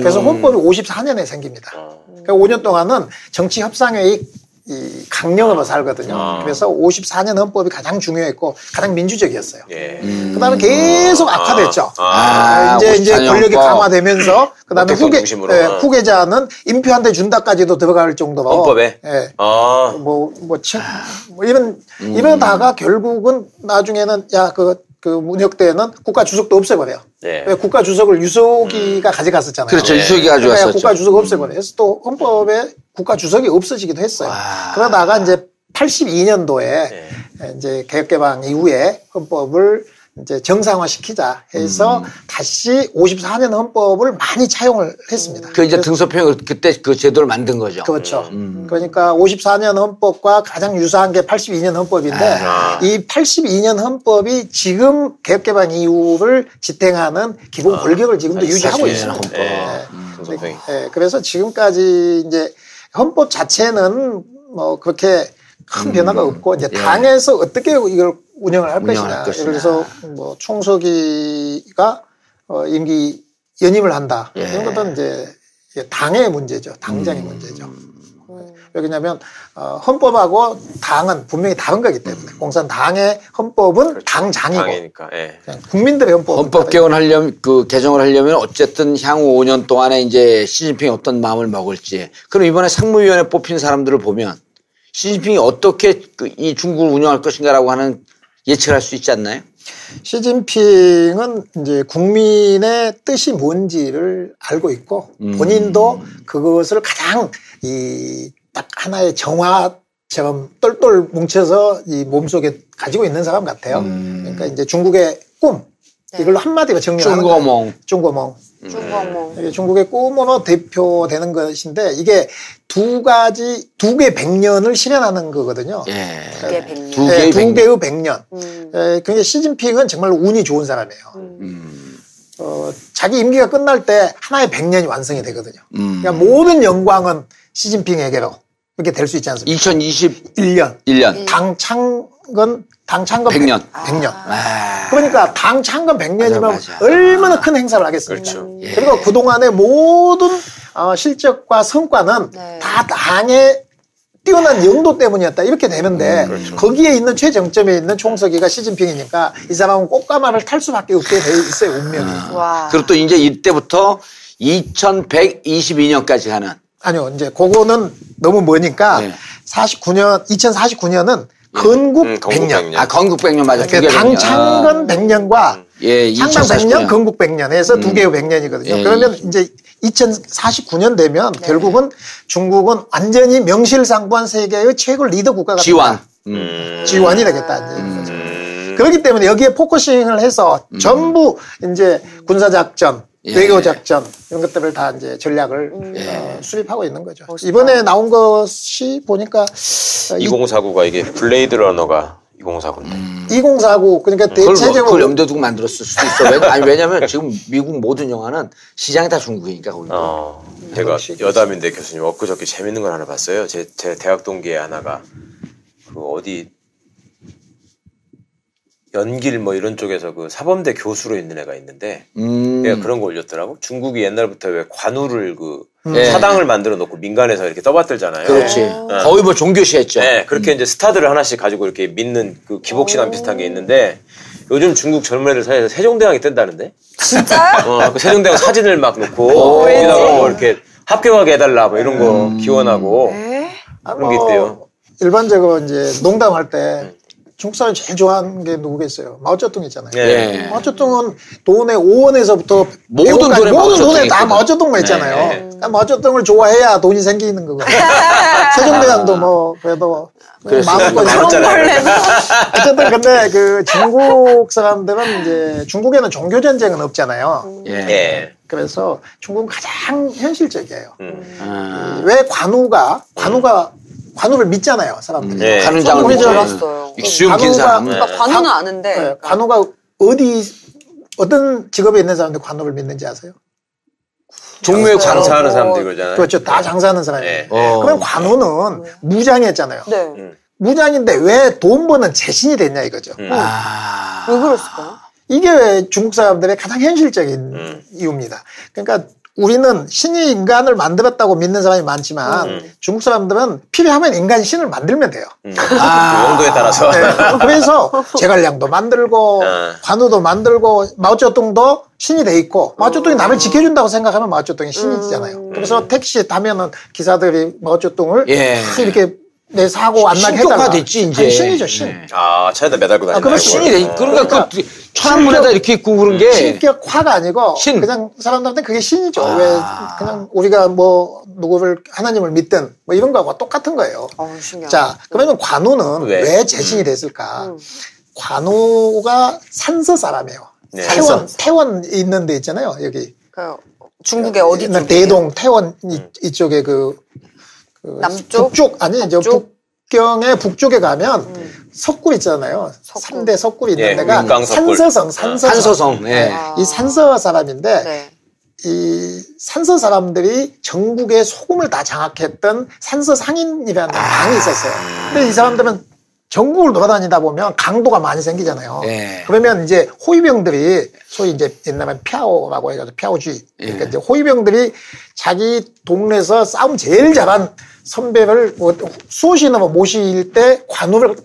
그래서 헌법이 54년에 생깁니다. 그러니까 5년 동안은 정치 협상회의 이 강령으로 살거든요. 아. 그래서 54년 헌법이 가장 중요했고 가장 민주적이었어요. 예. 그다음에 계속 악화됐죠. 아, 이제 이제 54년 권력이 헌법. 강화되면서 그다음에 후계. 예, 어. 후계자는 인표 한대 준다까지도 들어갈 정도로 헌법에? 예. 아. 뭐뭐 뭐 이런 이러다가 결국은 나중에는 야그 그 문혁대는 국가 주석도 없애버려요. 예. 왜 국가 주석을 유석이가 가져갔었잖아요. 그렇죠. 유석이 그러니까 가져갔었죠. 국가 주석 없애버려요. 그래서 또 헌법에 국가 주석이 없어지기도 했어요. 와. 그러다가 이제 82년도에 예. 이제 개혁개방 이후에 헌법을 이제 정상화시키자 해서 음. 다시 54년 헌법을 많이 차용을 했습니다. 그 이제 등소평을 그때 그 제도를 만든 거죠. 그렇죠. 음. 그러니까 54년 헌법과 가장 유사한 게 82년 헌법인데 아. 이 82년 헌법이 지금 개혁개방 이후를 지탱하는 기본 권력을 지금도 유지하고 82년 있어요. 헌법. 네. 예. 등소평이. 예, 그래서 지금까지 이제 헌법 자체는 뭐 그렇게 큰 변화가 없고 이제 예. 당에서 어떻게 이걸 운영을 할 운영할 것이냐. 것이냐. 그래서 뭐 총서기가 어, 임기 연임을 한다. 예. 이런 것은 이제 당의 문제죠. 당장의 음. 문제죠. 왜냐하면 어, 헌법하고 당은 분명히 다른 거기 때문에 공산 당의 헌법은 당장이고 당이니까. 예. 국민들의 헌법 다르죠. 개헌하려면 그 개정을 하려면 어쨌든 향후 5년 동안에 이제 시진핑이 어떤 마음을 먹을지. 그럼 이번에 상무위원회 뽑힌 사람들을 보면 시진핑이 어떻게 그 이 중국을 운영할 것인가라고 하는 예측을 할수 있지 않나요? 시진핑은 이제 국민의 뜻이 뭔지를 알고 있고 음. 본인도 그것을 가장 이 딱 하나의 정화 처럼 똘똘 뭉쳐서 이 몸속에 가지고 있는 사람 같아요. 그러니까 이제 중국의 꿈 이걸로 한마디로 정리하는 거예요. 중고몽. 중고몽. 중국몽. 이게 중국의 꿈으로 대표되는 것인데 이게 두 가지 두 개 백년을 실현하는 거거든요. 예. 두 개 백년. 두 네, 개의 두 백년. 개의 백년. 음. 에, 그러니까 시진핑은 정말 운이 좋은 사람이에요. 음. 어, 자기 임기가 끝날 때 하나의 백년이 완성이 되거든요. 음. 그러니까 모든 영광은 시진핑에게로 이렇게 될 수 있지 않습니까? 2021년 1년. 당 창건 당 창건 100년. 100년. 아. 그러니까 당 창건 100년이면 맞아, 맞아. 얼마나 큰 행사를 하겠습니까? 그렇죠. 예. 그리고 그동안의 모든 어, 실적과 성과는 네. 다 당의 뛰어난 영도 때문이었다 이렇게 되는데 음, 거기에 있는 최정점에 있는 총서기가 시진핑이니까 이 사람은 꽃가마를 탈 수밖에 없게 돼 있어요 운명이 와. 그리고 또 이제 이때부터 2122년까지 가는 아니요 이제 그거는 너무 머니까 네. 49년 2049년은 건국 음, 건국 100년 백년. 아 건국 백년 맞아. 두 그러니까 개당 백년. 창건 100년과 예, 창당 100년, 2049년. 건국 100년에서 두 개의 100년이거든요. 예, 그러면 이제 2049년 되면 결국은 중국은 완전히 명실상부한 세계의 최고 리더 국가가 지완. 된다. 음. 지원이 되겠다. 이제. 음. 그렇기 때문에 여기에 focusing을 해서 전부 이제 군사작전, 예. 외교 작전 이런 것들을 다 이제 전략을 어, 수립하고 있는 거죠. 이번에 나온 것이 보니까 어, 이- 2049가 이게 블레이드 러너가 2049인데. 2049 그러니까 그걸, 뭐- 대체적으로 그걸 염두에 두고 만들었을 수도 있어. 왜, 아니, 왜냐면 지금 미국 모든 영화는 시장이 다 중국이니까. 거기. 어, 제가 여담인데 교수님 엊그저께 재밌는 걸 하나 봤어요. 제, 제 대학 동기의 하나가 그 어디 연길 뭐 이런 쪽에서 그 사범대 교수로 있는 애가 있는데 음. 얘가 그런 거 올렸더라고. 중국이 옛날부터 왜 관우를 그 예. 사당을 만들어 놓고 민간에서 이렇게 떠받들잖아요. 그렇지. 네. 거의 뭐 종교시했죠. 네, 그렇게 이제 스타들을 하나씩 가지고 이렇게 믿는 그 기복신앙 비슷한 게 있는데 요즘 중국 젊은 애들 사이에서 세종대왕이 뜬다는데? 진짜요? <laughs> 어, 그 세종대왕 사진을 막 놓고 거기다가 뭐 이렇게 합격하게 해달라 뭐 이런 거 기원하고 그런 게 있대요. 일반적으로 이제 농담할 때 중국 사람이 제일 좋아하는 게 누구겠어요? 마오쩌둥 있잖아요. 예. 마오쩌둥은 돈의 5원에서부터 모든 돈에 모든 돈에 다. 마오쩌둥만 있잖아요. 네, 네. 그러니까 마오쩌둥을 좋아해야 돈이 생기는 거고. <laughs> 세종대왕도 뭐 그래도. 마음껏 다뤘잖아요. 어쨌든 근데 그 중국 사람들은 이제 중국에는 종교 전쟁은 없잖아요. 예. 예. 그래서 중국은 가장 현실적이에요. 음. 아. 왜 관우가 관우가 관우를 믿잖아요, 사람들이. 네. 저는 믿죠. 몰랐어요. 익수용 긴. 그러니까 관우는 아는데 네, 관우가 어디 어떤 직업에 있는 사람들 관우를 믿는지 아세요? 종묘에 장사하는 어, 사람들 그러잖아요. 그렇죠. 다 장사하는 사람이에요. 예. 어. 그럼 관우는 무장했잖아요. 네. 무장인데 왜 돈 버는 재신이 됐냐 이거죠. 음. 아. 왜 그랬을까요? 이게 왜 중국 사람들의 가장 현실적인 음. 이유입니다. 그러니까 우리는 신이 인간을 만들었다고 믿는 사람이 많지만 음. 중국 사람들은 필요하면 인간이 신을 만들면 돼요. 음. <laughs> 그 용도에 따라서. 네. 그래서 <laughs> 제갈량도 만들고 아. 관우도 만들고 마오쩌둥도 신이 돼 있고 마오쩌둥이 남을 지켜준다고 생각하면 마오쩌둥이 신이잖아요. 그래서 택시에 타면은 기사들이 마오쩌둥을 예. 이렇게 내 사고 안 나게 신격화 해달라. 됐지, 이제. 아니, 신이죠 신. 네. 아, 차에다 매달고 다니는 그럼 거. 신이 돼. 그러니까 그러니까 그 천안문에다 이렇게 있고 그런 게. 신격화가 아니고 신. 그냥 사람들한테 그게 신이죠. 아. 왜 그냥 우리가 뭐 누구를 하나님을 믿든 뭐 이런 거하고 똑같은 거예요. 어, 신기하다. 자 그러면 관우는 왜? 왜, 재신이 됐을까? 관우가 산서 사람이에요. 네. 태원 태원 있는 데 있잖아요. 여기 그 중국의 어디 옛날 쪽이에요? 대동 태원 이, 이쪽에 그, 그 남쪽? 북쪽 아니 이제 북쪽? 북경의 북쪽에 가면 석굴 있잖아요. 석굴. 삼대 석굴이 있는 예, 데가 민강석굴. 산서성 산서성. 산서성. 예. 아. 이 산서 사람인데 네. 이 산서 사람들이 전국의 소금을 다 장악했던 산서 상인이라는 당이 있었어요. 근데 이 사람들은 전국을 돌아다니다 보면 강도가 많이 생기잖아요. 예. 그러면 이제 호위병들이 소위 이제 옛날에 피아오라고 해가지고 피아오주의. 그러니까 예. 이제 호위병들이 자기 동네에서 싸움 제일 잘한 선배를 뭐 수호시 넘어 모실 때 관우를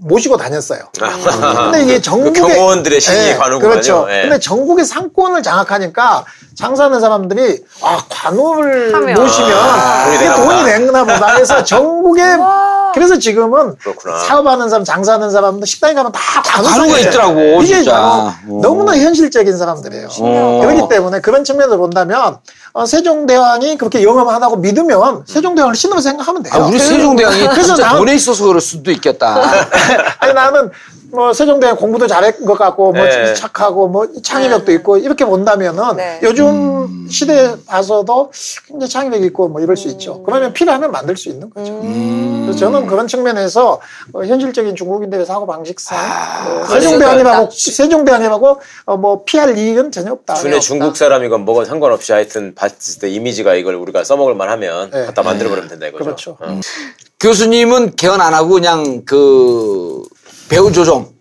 모시고 다녔어요. 근데 이게 전국의 그 경호원들의 신이 예, 관우군요. 그렇죠. 예. 근데 전국의 상권을 장악하니까 장사하는 사람들이 아 관우를 하면. 모시면 아, 돈이 이게 돈이. 되나 보다 해서 전국에 <laughs> 그래서 지금은 그렇구나. 사업하는 사람, 장사하는 사람도 식당에 가면 다 간호사예요. 있더라고, 이게 진짜. 어. 너무나 현실적인 사람들이에요. 어. 그렇기 때문에 그런 측면으로 본다면 어, 세종대왕이 그렇게 영험하다고 믿으면 세종대왕을 신으로 생각하면 돼요. 아, 우리 세종대왕이 그래서 돈에 있어서 그럴 수도 있겠다. <laughs> 아니 나는 뭐 세종대왕 공부도 잘한 것 같고 뭐 네. 착하고 뭐 창의력도 있고 이렇게 본다면은 네. 요즘 시대에 봐서도 굉장히 창의력 있고 뭐 이럴 수 있죠. 그러면 필요하면 만들 수 있는 거죠. 그래서 저는 그런 측면에서 어, 현실적인 중국인들의 사고 방식상 어, 세종대왕님하고 세종대왕님하고 어, 뭐 피할 이익은 전혀 없다. 준의 중국 사람이건 뭐건 상관없이 하여튼 봤을 때 이미지가 이걸 우리가 써먹을 만하면 네. 갖다 만들어버리면 된다 이거죠. 그렇죠. 어. 교수님은 개헌 안 하고 그냥 그 배우 조정으로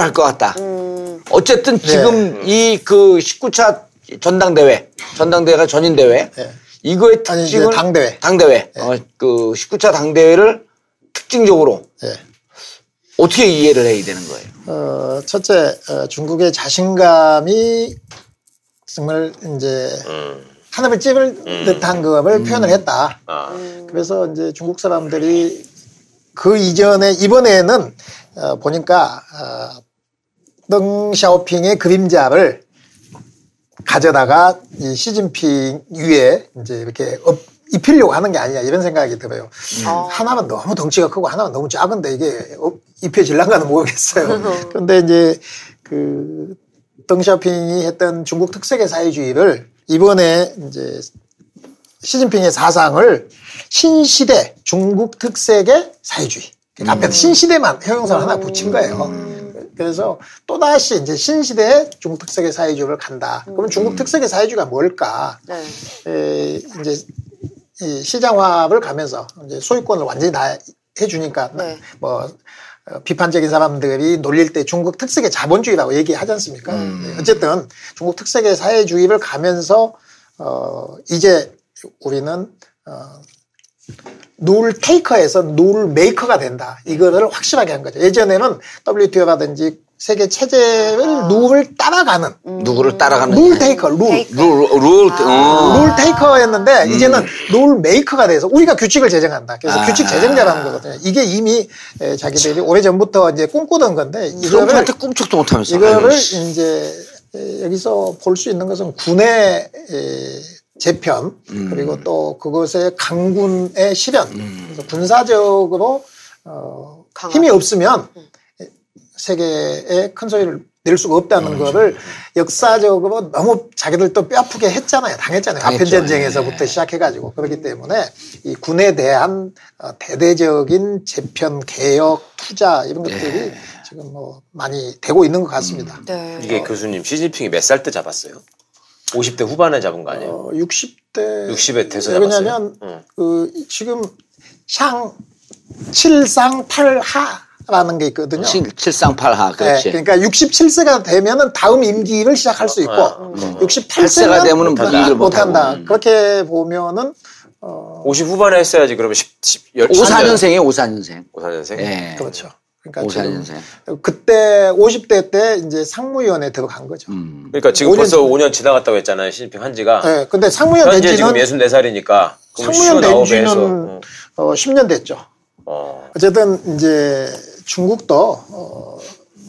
할 것 같다. 어쨌든 지금 이 그 19차 전당대회, 전당대회가 전인대회, 네. 이거의 아니, 이제 특징을 당대회. 당대회, 어, 그 19차 당대회를 특징적으로 예. 어떻게 이해를 해야 되는 거예요? 어, 첫째 어, 중국의 자신감이 정말 이제 하늘을 찝을 듯한 그걸 표현을 했다. 아. 그래서 이제 중국 사람들이 그 이전에 이번에는 어, 보니까 어, 덩샤오핑의 그림자를 가져다가 이 시진핑 위에 이제 이렇게 업, 입히려고 하는 게 아니냐 이런 생각이 들어요. 하나는 너무 덩치가 크고 하나는 너무 작은데 이게 업- 입혀질란가는 모르겠어요. <laughs> <laughs> 그런데 이제 그 덩샤오핑이 했던 중국 특색의 사회주의를 이번에 이제 시진핑의 사상을 신시대 중국 특색의 사회주의. 그러니까 앞에 신시대만 형용사를 하나 붙인 거예요. 그래서 또다시 이제 신시대의 중국 특색의 사회주의를 간다. 그러면 중국 특색의 사회주의가 뭘까? 네. 에, 이제 이 시장화를 가면서 이제 소유권을 완전히 다 해주니까 네. 뭐 어, 비판적인 사람들이 놀릴 때 중국 특색의 자본주의라고 얘기하지 않습니까? 네, 어쨌든 중국 특색의 사회주의를 가면서 어 이제 우리는 어 룰 테이커에서 룰 메이커가 된다. 이거를 확실하게 한 거죠. 예전에는 WTO라든지 세계 체제를 룰을 따라가는 누구를 따라가는 rule taker, 룰. 룰, 룰, 어. rule taker였는데 이제는 rule maker가 돼서 우리가 규칙을 제정한다. 그래서 아. 규칙 제정자라는 거거든요. 이게 이미 에, 자기들이 오래 전부터 이제 꿈꾸던 건데 이거를 트럼프한테 꿈쩍도 못하면서. 이거를 아유, 씨. 이제 에, 여기서 볼 수 있는 것은 군의 에, 재편 음. 그리고 또 그것의 강군의 실현 그래서 군사적으로 어. 힘이 없으면 세계에 큰 소리를 낼 수가 없다는 그렇죠. 거를 역사적으로 너무 자기들도 뼈아프게 했잖아요. 당했잖아요. 아편 당했죠. 전쟁에서부터 예. 시작해 가지고 그렇기 때문에 이 군에 대한 어, 대대적인 재편, 개혁, 투자 이런 것들이 예. 지금 뭐 많이 되고 있는 것 같습니다. 네. 이게 교수님 시진핑이 몇 살 때 잡았어요? 50대 후반에 잡은 거 아니에요? 어, 60대 60에 돼서 잡았어요. 왜냐하면 응. 그 지금 샹 칠상 팔하라는 게 있거든요. 칠- 칠상 팔하, 네, 그렇지. 그러니까 67세가 되면은 다음 임기를 시작할 수 있고 아, 음. 68세가 8세가 되면은 임기를 못한다. 못하고. 그렇게 보면은 어, 50 후반에 했어야지 그러면 10, 10 54년생이에요, 54년생. 54년생? 예. 그렇죠. 그러니까 지금 54년생. 그때 50대 때 이제 상무위원회 들어간 거죠. 음. 그러니까 지금 5년 벌써 전- 5년 지나갔다고 했잖아요. 시진핑 한 지가. 네, 근데 상무위원 된 현재 지금 지는 64살이니까. 상무위원 된 지는 어, 10년 됐죠. 어. 어쨌든 이제 중국도 어,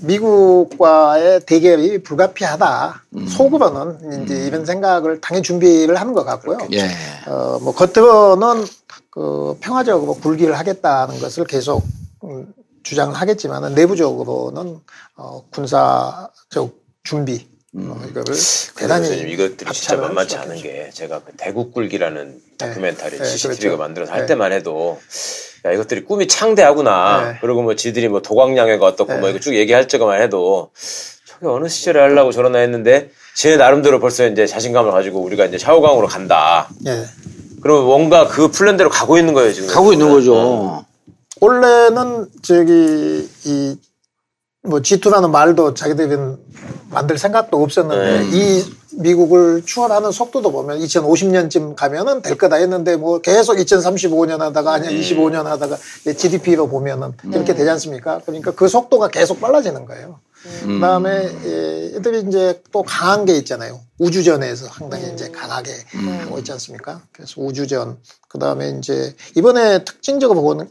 미국과의 대결이 불가피하다. 음. 속으로는 이제 이런 생각을 당연히 준비를 하는 것 같고요. 예. 어, 뭐 겉으로는 그 평화적으로 굴기를 하겠다는 것을 계속 음, 주장을 하겠지만 내부적으로는 어, 군사적 준비 어, 이거를 대단히 이것들이 진짜 만만치 않은 게 제가 그 대국굴기라는 다큐멘터리 네, CCTV가 그렇죠. 만들어서 할 네. 때만 해도 야 이것들이 꿈이 창대하구나. 네. 그리고 뭐 지들이 뭐 도광양해가 어떻고 네. 뭐 이거 쭉 얘기할 적만 해도 저게 어느 시절에 하려고 저러나 했는데 지네 나름대로 벌써 이제 자신감을 가지고 우리가 이제 샤오강으로 간다. 예. 그러면 뭔가 그 플랜대로 가고 있는 거예요 지금. 가고 있는 어. 거죠. 원래는 저기 이 뭐 G2라는 말도 자기들은 만들 생각도 없었는데 네. 이 미국을 추월하는 속도도 보면 2050년쯤 가면은 될 거다 했는데 뭐 계속 2035년 하다가 아니야 음. 25년 하다가 GDP로 보면은 이렇게 되지 않습니까? 그러니까 그 속도가 계속 빨라지는 거예요. 그다음에 예, 얘들이 이제 또 강한 게 있잖아요. 우주전에서 상당히 이제 강하게 하고 있지 않습니까? 그래서 우주전, 그 다음에 이제 이번에 특징적으로 보는,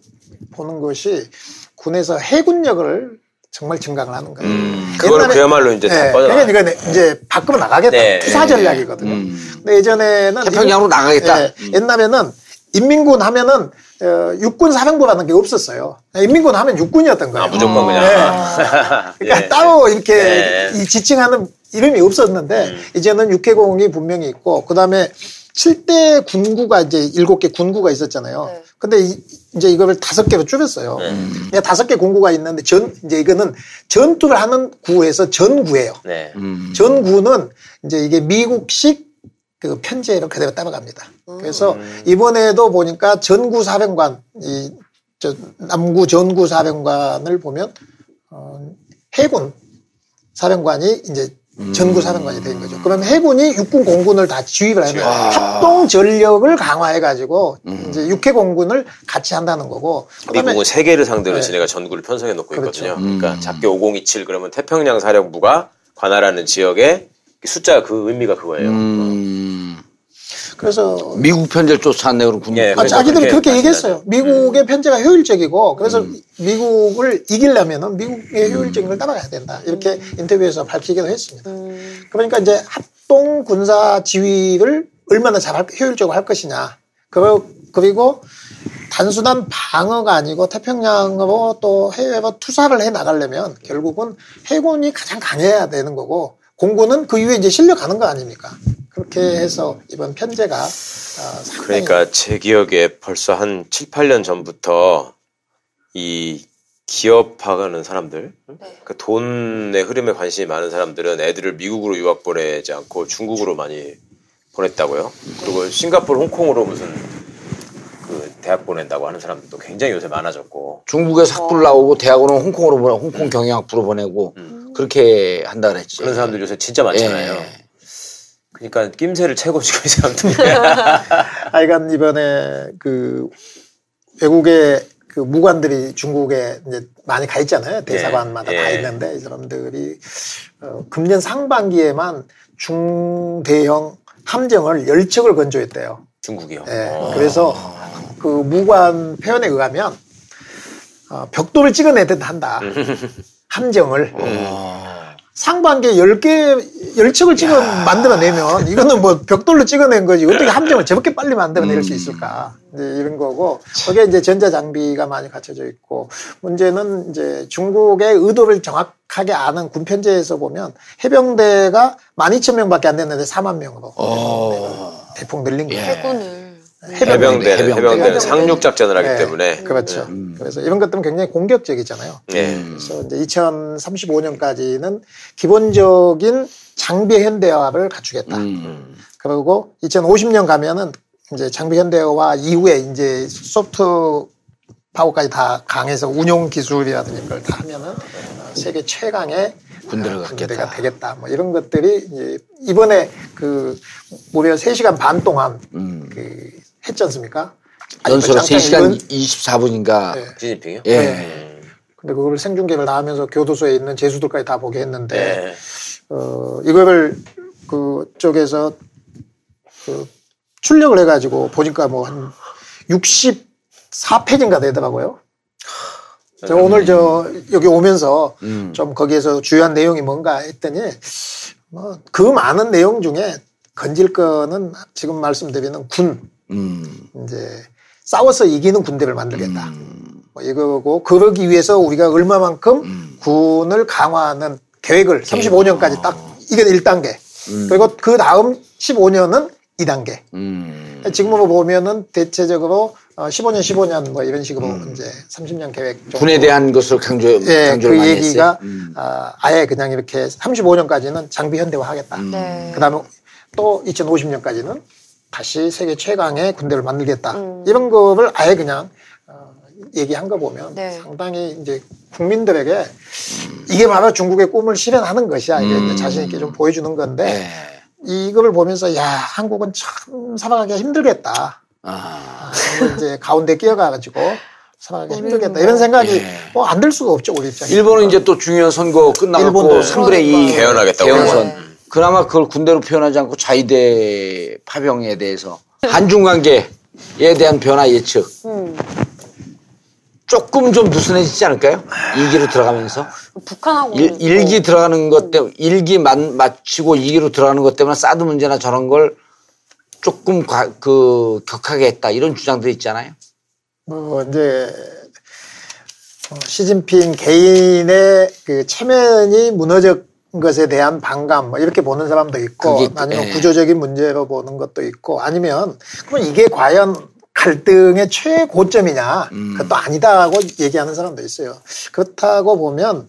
보는 것이 군에서 해군력을 정말 증강을 하는 거예요. 음, 그거는 그야말로 이제 다 네. 그러니까 이거 이제 밖으로 나가겠다. 네, 투사 네, 전략이거든요. 근데 예전에는 태평양으로 나가겠다. 예, 옛날에는 인민군 하면은 어, 육군 사령부라는 게 없었어요. 인민군 하면 육군이었던 거예요. 아, 무조건 그냥. <laughs> 그러니까 예. 따로 이렇게 네. 이 지칭하는 이름이 없었는데 음. 이제는 육해공이 분명히 있고 그 다음에 7대 군구가 이제 7개 군구가 있었잖아요. 네. 근데 이, 제 이거를 다섯 개로 줄였어요. 네. 그러니까 다섯 개 군구가 있는데 전 이제 이거는 전투를 하는 구에서 전구예요. 네. 전구는 이제 이게 미국식 그 편제를 그대로 따라갑니다. 그래서 이번에도 보니까 전구 사령관 이 저 남구 전구 사령관을 보면 어, 해군 사령관이 이제 전구 사령관이 된 거죠. 그러면 해군이 육군 공군을 다 지휘를 하면 합동 전력을 강화해 가지고 이제 육해 공군을 같이 한다는 거고. 미국은 세 개를 상대로 네. 지네가 전구를 편성해 놓고 그렇죠. 있거든요. 그러니까 작게 5027 그러면 태평양 사령부가 관할하는 지역의 숫자 그 의미가 그거예요. 음, 그래서 미국 편제를 쫓아왔네 그럼 군. 예, 아, 자기들이 그렇게 그렇게 얘기했어요. 미국의 편제가 효율적이고 그래서 음. 미국을 이기려면은 미국의 효율적인 걸 따라가야 된다. 이렇게 인터뷰에서 밝히기도 했습니다. 그러니까 이제 합동 군사 지휘를 얼마나 잘 할- 효율적으로 할 것이냐. 그리고, 그리고 단순한 방어가 아니고 태평양으로 또 해외로 투사를 해 나가려면 결국은 해군이 가장 강해야 되는 거고 공군은 그 이후에 이제 실려 가는 거 아닙니까? 그렇게 해서 이번 편제가 어, 상당히 그러니까 제 기억에 벌써 한 7, 8년 전부터 이 기업하는 사람들, 그 돈의 흐름에 관심이 많은 사람들은 애들을 미국으로 유학 보내지 않고 중국으로 많이 보냈다고요. 그리고 싱가포르, 홍콩으로 무슨 그 대학 보낸다고 하는 사람들도 굉장히 요새 많아졌고. 중국에서 학부를 나오고 대학원은 홍콩으로 보내, 홍콩 경영학부로 보내고 그렇게 한다 그랬지. 그런 사람들 요새 진짜 많잖아요. 예. 그러니까 낌새를 채고 지금 이 사람들이. 하여간 이번에 그 외국의 그 무관들이 중국에 이제 많이 가 있잖아요. 대사관마다 예, 다 예. 있는데 이 사람들이 어, 금년 상반기에만 중대형 함정을 열 척을 건조했대요. 중국이요. 예, 어. 그래서 그 무관 표현에 의하면 어, 벽돌을 찍어내듯 한다. <laughs> 함정을. 상반기에 10개, 10척을 찍어 만들어내면 이거는 뭐 벽돌로 찍어낸 거지. 어떻게 함정을 저렇게 빨리 만들어낼 수 있을까. 이제 이런 거고. 거기에 이제 전자장비가 많이 갖춰져 있고. 문제는 이제 중국의 의도를 정확하게 아는 군편제에서 보면 해병대가 12,000명 밖에 안 됐는데 4만 명으로. 대폭 늘린 거예요. 해군을. 해병대. 해병대는 상륙 작전을 하기 네. 때문에 그렇죠. 그래서 이런 것들은 굉장히 공격적이잖아요. 예. 그래서 이제 2035년까지는 기본적인 장비 현대화를 갖추겠다. 음. 그리고 2050년 가면은 이제 장비 현대화 이후에 이제 소프트 파워까지 다 강해서 운용 기술이라든지 그걸 다 하면은 어, 세계 최강의 군대를 어, 갖겠다. 되겠다. 뭐 이런 것들이 이제 이번에 그 무려 3시간 반 동안 음. 그 했지 않습니까? 그 3시간 장창 24분인가. 네. 시진핑이요? 예. 네. 근데 그거를 생중계를 다 하면서 교도소에 있는 제수들까지 다 보게 했는데 네. 어 이거를 그 쪽에서 그 출력을 해가지고 보니까 뭐 한 64페이지인가 되더라고요. 제가 오늘 저 여기 오면서 음. 좀 거기에서 주요한 내용이 뭔가 했더니 뭐 그 많은 내용 중에 건질 거는 지금 말씀드리는 군 음. 이제 싸워서 이기는 군대를 만들겠다. 뭐 이거고 그러기 위해서 우리가 얼마만큼 군을 강화하는 계획을 35년까지 딱 이게 1단계. 그리고 그 다음 15년은 2단계. 음. 지금으로 보면은 대체적으로 어, 15년, 15년 뭐 이런 식으로 이제 30년 계획 정도. 군에 대한 것을 강조, 예, 강조를 그 많이 얘기가 했어요. 음. 아, 아예 그냥 이렇게 35년까지는 장비 현대화 하겠다. 네. 그다음에 또 2050년까지는 다시 세계 최강의 군대를 만들겠다. 음. 이런 거를 아예 그냥 어, 얘기한 거 보면 네. 상당히 이제 국민들에게 이게 바로 중국의 꿈을 실현하는 것이야. 이게 음. 이제 자신 있게 좀 보여주는 건데 네. 이거를 보면서 야 한국은 참 살아가기가 힘들겠다. 아. 아, 이걸 이제 가운데 끼어가가지고 살아가기 힘들겠다 이런 생각이 예. 뭐안 들 수가 없죠 우리 입장에. 일본은 이제 또 중요한 선거 끝나고 일본도 3분의 2 개헌하겠다고 개헌선. 그나마 그걸 군대로 표현하지 않고 자위대 파병에 대해서 한중 관계에 대한 변화 예측 음. 조금 좀 느슨해지지 않을까요? 이기로 들어가면서 북한하고 일, 일기 들어가는 것 때문에 일기 만, 마치고 이기로 들어가는 것 때문에 사드 문제나 저런 걸 조금 과- 그 격하게 했다 이런 주장들이 있잖아요. 뭐 이제 어, 시진핑 개인의 그 체면이 무너진 것에 대한 반감 뭐 이렇게 보는 사람도 있고 그게- 아니면 예. 구조적인 문제로 보는 것도 있고 아니면 그럼 이게 과연 갈등의 최고점이냐 음. 그것도 아니다고 얘기하는 사람도 있어요. 그렇다고 보면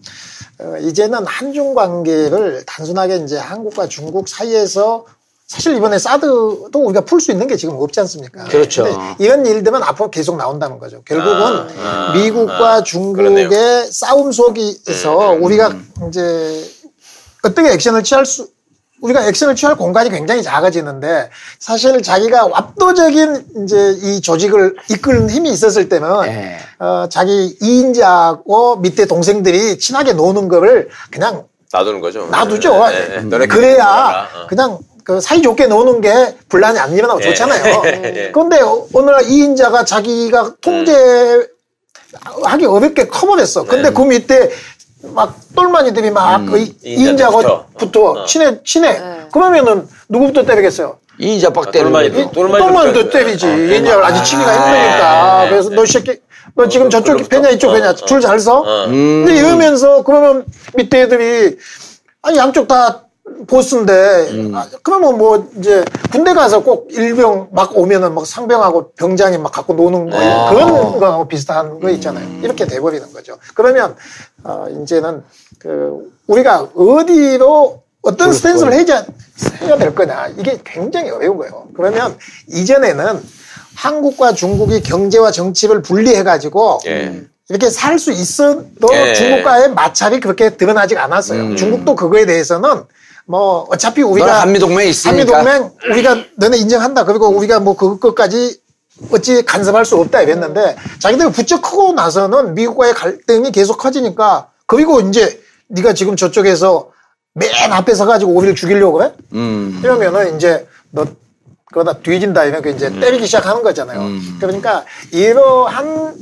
어, 이제는 한중 관계를 단순하게 이제 한국과 중국 사이에서 사실 이번에 사드도 우리가 풀 수 있는 게 지금 없지 않습니까? 그렇죠. 이런 일들은 앞으로 계속 나온다는 거죠. 결국은 아, 아, 미국과 아, 중국의 그러네요. 싸움 속에서 음, 우리가 이제 어떻게 액션을 취할 수 우리가 액션을 취할 공간이 굉장히 작아지는데 사실 자기가 압도적인 이제 이 조직을 이끄는 힘이 있었을 때는 예. 어, 자기 이인자하고 밑에 동생들이 친하게 노는 거를 그냥 놔두는 거죠. 놔두죠. 예. 너네 그래야. 어. 그냥 그 사이 좋게 노는 게 분란이 안 일어나고 예. 좋잖아요. <laughs> 예. 그런데 어느 날 이인자가 자기가 통제 하기 어렵게 커버렸어. 근데 그 밑에 막 똘마니들이 막그 이인자하고 붙어 어. 친해 친해. 그러면은 누구부터 때리겠어요? 이인자 빡 똘마니. 또- 똘마니도 때리지. 어, 이인자가 아직 치기가 힘드니까. 예. 그래서 너이 새끼 너 지금 저쪽 그로부터. 패냐 이쪽 어, 패냐 어. 줄잘 서? 어. 음. 근데 이러면서 그러면 밑에 애들이 아니 양쪽 다 보스인데 음. 아, 그러면 뭐 이제 군대 가서 꼭 일병 막 오면은 막 상병하고 병장이 막 갖고 노는 거 아. 그런 거하고 비슷한 거 있잖아요. 이렇게 돼버리는 거죠. 그러면 어 이제는 그 우리가 어디로 어떤 스탠스를 해야, 해야 될 거냐 이게 굉장히 어려운 거예요. 그러면 이전에는 한국과 중국이 경제와 정치를 분리해 가지고 예. 이렇게 살 수 있어도 예. 중국과의 마찰이 그렇게 드러나지 않았어요. 중국도 그거에 대해서는 뭐 어차피 우리가 너는 한미 동맹에 있으니까. 한미 동맹 우리가 너네 인정한다. 그리고 우리가 뭐 그것까지 어찌 간섭할 수 없다 이랬는데 자기들 부쩍 크고 나서는 미국과의 갈등이 계속 커지니까 그리고 이제 네가 지금 저쪽에서 맨 앞에 서가지고 우리를 죽이려고 그래? 음. 이러면은 이제 너 그러다 뒤진다 이렇게 이제 때리기 시작하는 거잖아요. 그러니까 이러한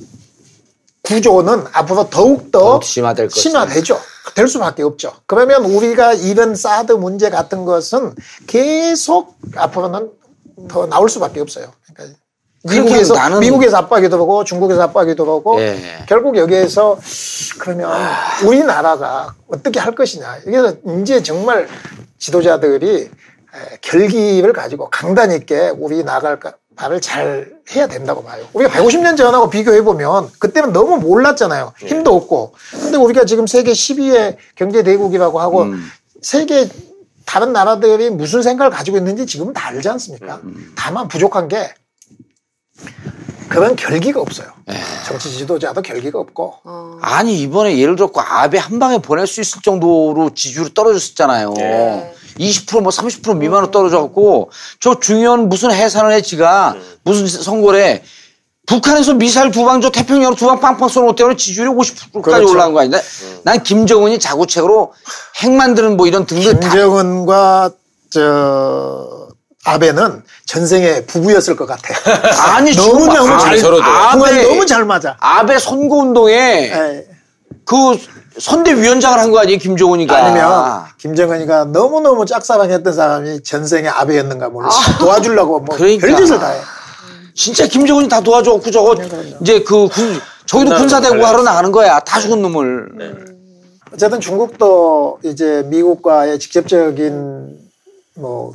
구조는 앞으로 더욱더 더욱 심화될. 심화되죠. 될 수밖에 없죠. 그러면 우리가 이런 사드 문제 같은 것은 계속 앞으로는 더 나올 수밖에 없어요. 미국에서 나는- 미국에서 압박이 들어오고 중국에서 압박이 들어오고 예. 결국 여기에서 그러면 우리나라가 어떻게 할 것이냐. 그래서 이제 정말 지도자들이 에, 결기를 가지고 강단 있게 우리 나갈 까- 바를 잘 해야 된다고 봐요. 우리가 150년 전하고 비교해 보면 그때는 너무 몰랐잖아요. 힘도 없고. 근데 우리가 지금 세계 12위 경제 대국이라고 하고 음. 세계 다른 나라들이 무슨 생각을 가지고 있는지 지금은 다 알지 않습니까? 다만 부족한 게 그런 결기가 없어요. 정치 지도자도 결기가 없고 아니 이번에 예를 들어 아베 한 방에 보낼 수 있을 정도로 지지율이 떨어졌었잖아요. 네. 20%뭐 30% 미만으로 떨어져갖고 저 중요한 무슨 해산을 해 지가 무슨 선거를 해. 북한에서 미사일 두방저 태평양으로 두 방 빵빵 쏘는 것 때문에 지지율이 50%까지 그렇죠. 올라간 거 아닌데? 난 김정은이 자구책으로 핵 만드는 뭐 이런 등등 다 김정은과 저 아베는 전생에 부부였을 것 같아. <laughs> 아니 너무 너무 아, 잘 서로도. 궁합이 아베 너무 잘 맞아. 아베 선거 운동에 예. 그 선대위원장을 한 거 아니에요 김정은이가 아니면 김정은이가 너무 너무 짝사랑했던 사람이 전생에 아베였는가 모르겠어. 도와주려고 뭐 그러니까. 별짓을 다 해. 진짜 김정은이 다 도와줬고 저거 이제 그 군, 저기도 군사대국 하러 나가는 거야. 다 죽은 놈을. 어쨌든 중국도 이제 미국과의 직접적인 뭐이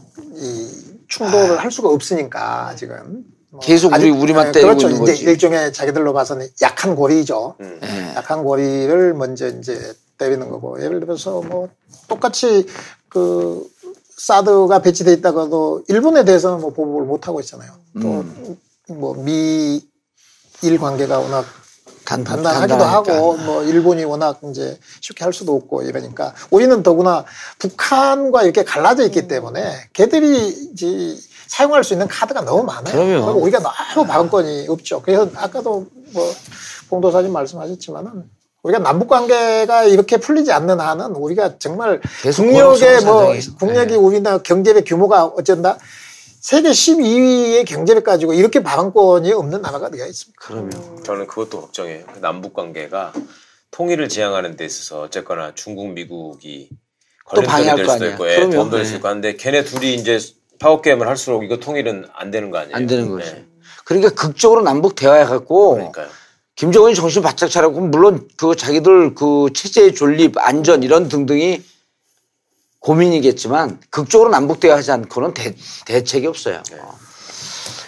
충돌을 할 수가 없으니까 지금 뭐 계속 우리- 우리만 예, 때리고 그렇죠. 있는 이제 거지. 일종의 자기들로 봐서는 약한 고리죠. 예. 약한 고리를 먼저 이제 때리는 거고 예를 들어서 뭐 똑같이 그 사드가 배치돼 있다가도 일본에 대해서는 뭐 보복을 못 하고 있잖아요. 음. 또뭐 미일 관계가 워낙 단- 단단하기도 단단하니까. 하고 뭐 일본이 워낙 이제 쉽게 할 수도 없고 이러니까 우리는 더구나 북한과 이렇게 갈라져 있기 때문에 걔들이 이제 사용할 수 있는 카드가 너무 많아요. 그리고 우리가 너무 발언권이 없죠. 그래서 아까도 뭐 봉도사님 말씀하셨지만은 우리가 남북 관계가 이렇게 풀리지 않는 한은 우리가 정말 국력의 뭐 국력이 네. 우리나라 경제력 규모가 어쩐다 세계 12위의 경제력 가지고 이렇게 발언권이 없는 나라가 어디가 있습니까? 그러면 저는 그것도 걱정해요. 그 남북 관계가 통일을 지향하는 데 있어서 어쨌거나 중국, 미국이 또 방해할 걸림돌이 될거 수도. 있고, 예, 될 네. 수도 있고 한데 걔네 둘이 이제 파워 게임을 할수록 이거 통일은 안 되는 거 아니에요? 안 되는 거지. 네. 그러니까 극적으로 남북 대화해 갖고 그러니까요. 김정은이 정신 바짝 차리고 물론 그 자기들 그 체제의 존립, 안전 이런 등등이 고민이겠지만 극적으로 남북 대화 하지 않고는 대, 대책이 없어요. 어.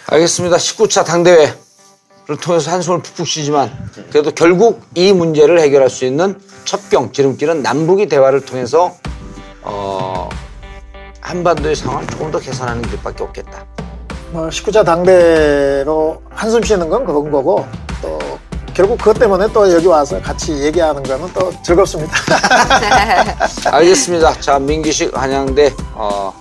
알겠습니다. 19차 당대회를 통해서 한숨을 푹푹 쉬지만 그래도 결국 이 문제를 해결할 수 있는 첩경 지름길은 남북이 대화를 통해서 어, 한반도의 상황을 조금 더 개선하는 길밖에 없겠다. 뭐 19차 당대로 한숨 쉬는 건 그런 거고 또 결국 그것 때문에 또 여기 와서 같이 얘기하는 거는 또 즐겁습니다. <laughs> 알겠습니다. 자, 민기식 한양대 어,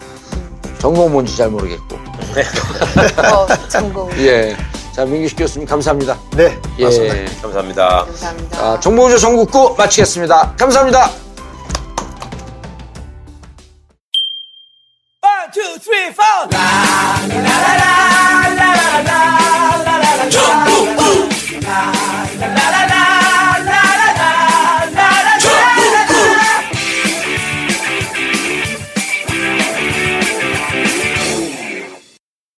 전공 뭔지 잘 모르겠고. 네. <laughs> 어, 전공. 예. 자, 민기식 교수님 감사합니다. 네, 예. 맞습니다. 감사합니다. 감사합니다. 아, 정보우주 전국구 마치겠습니다. 감사합니다. 1, 2, 3, 4!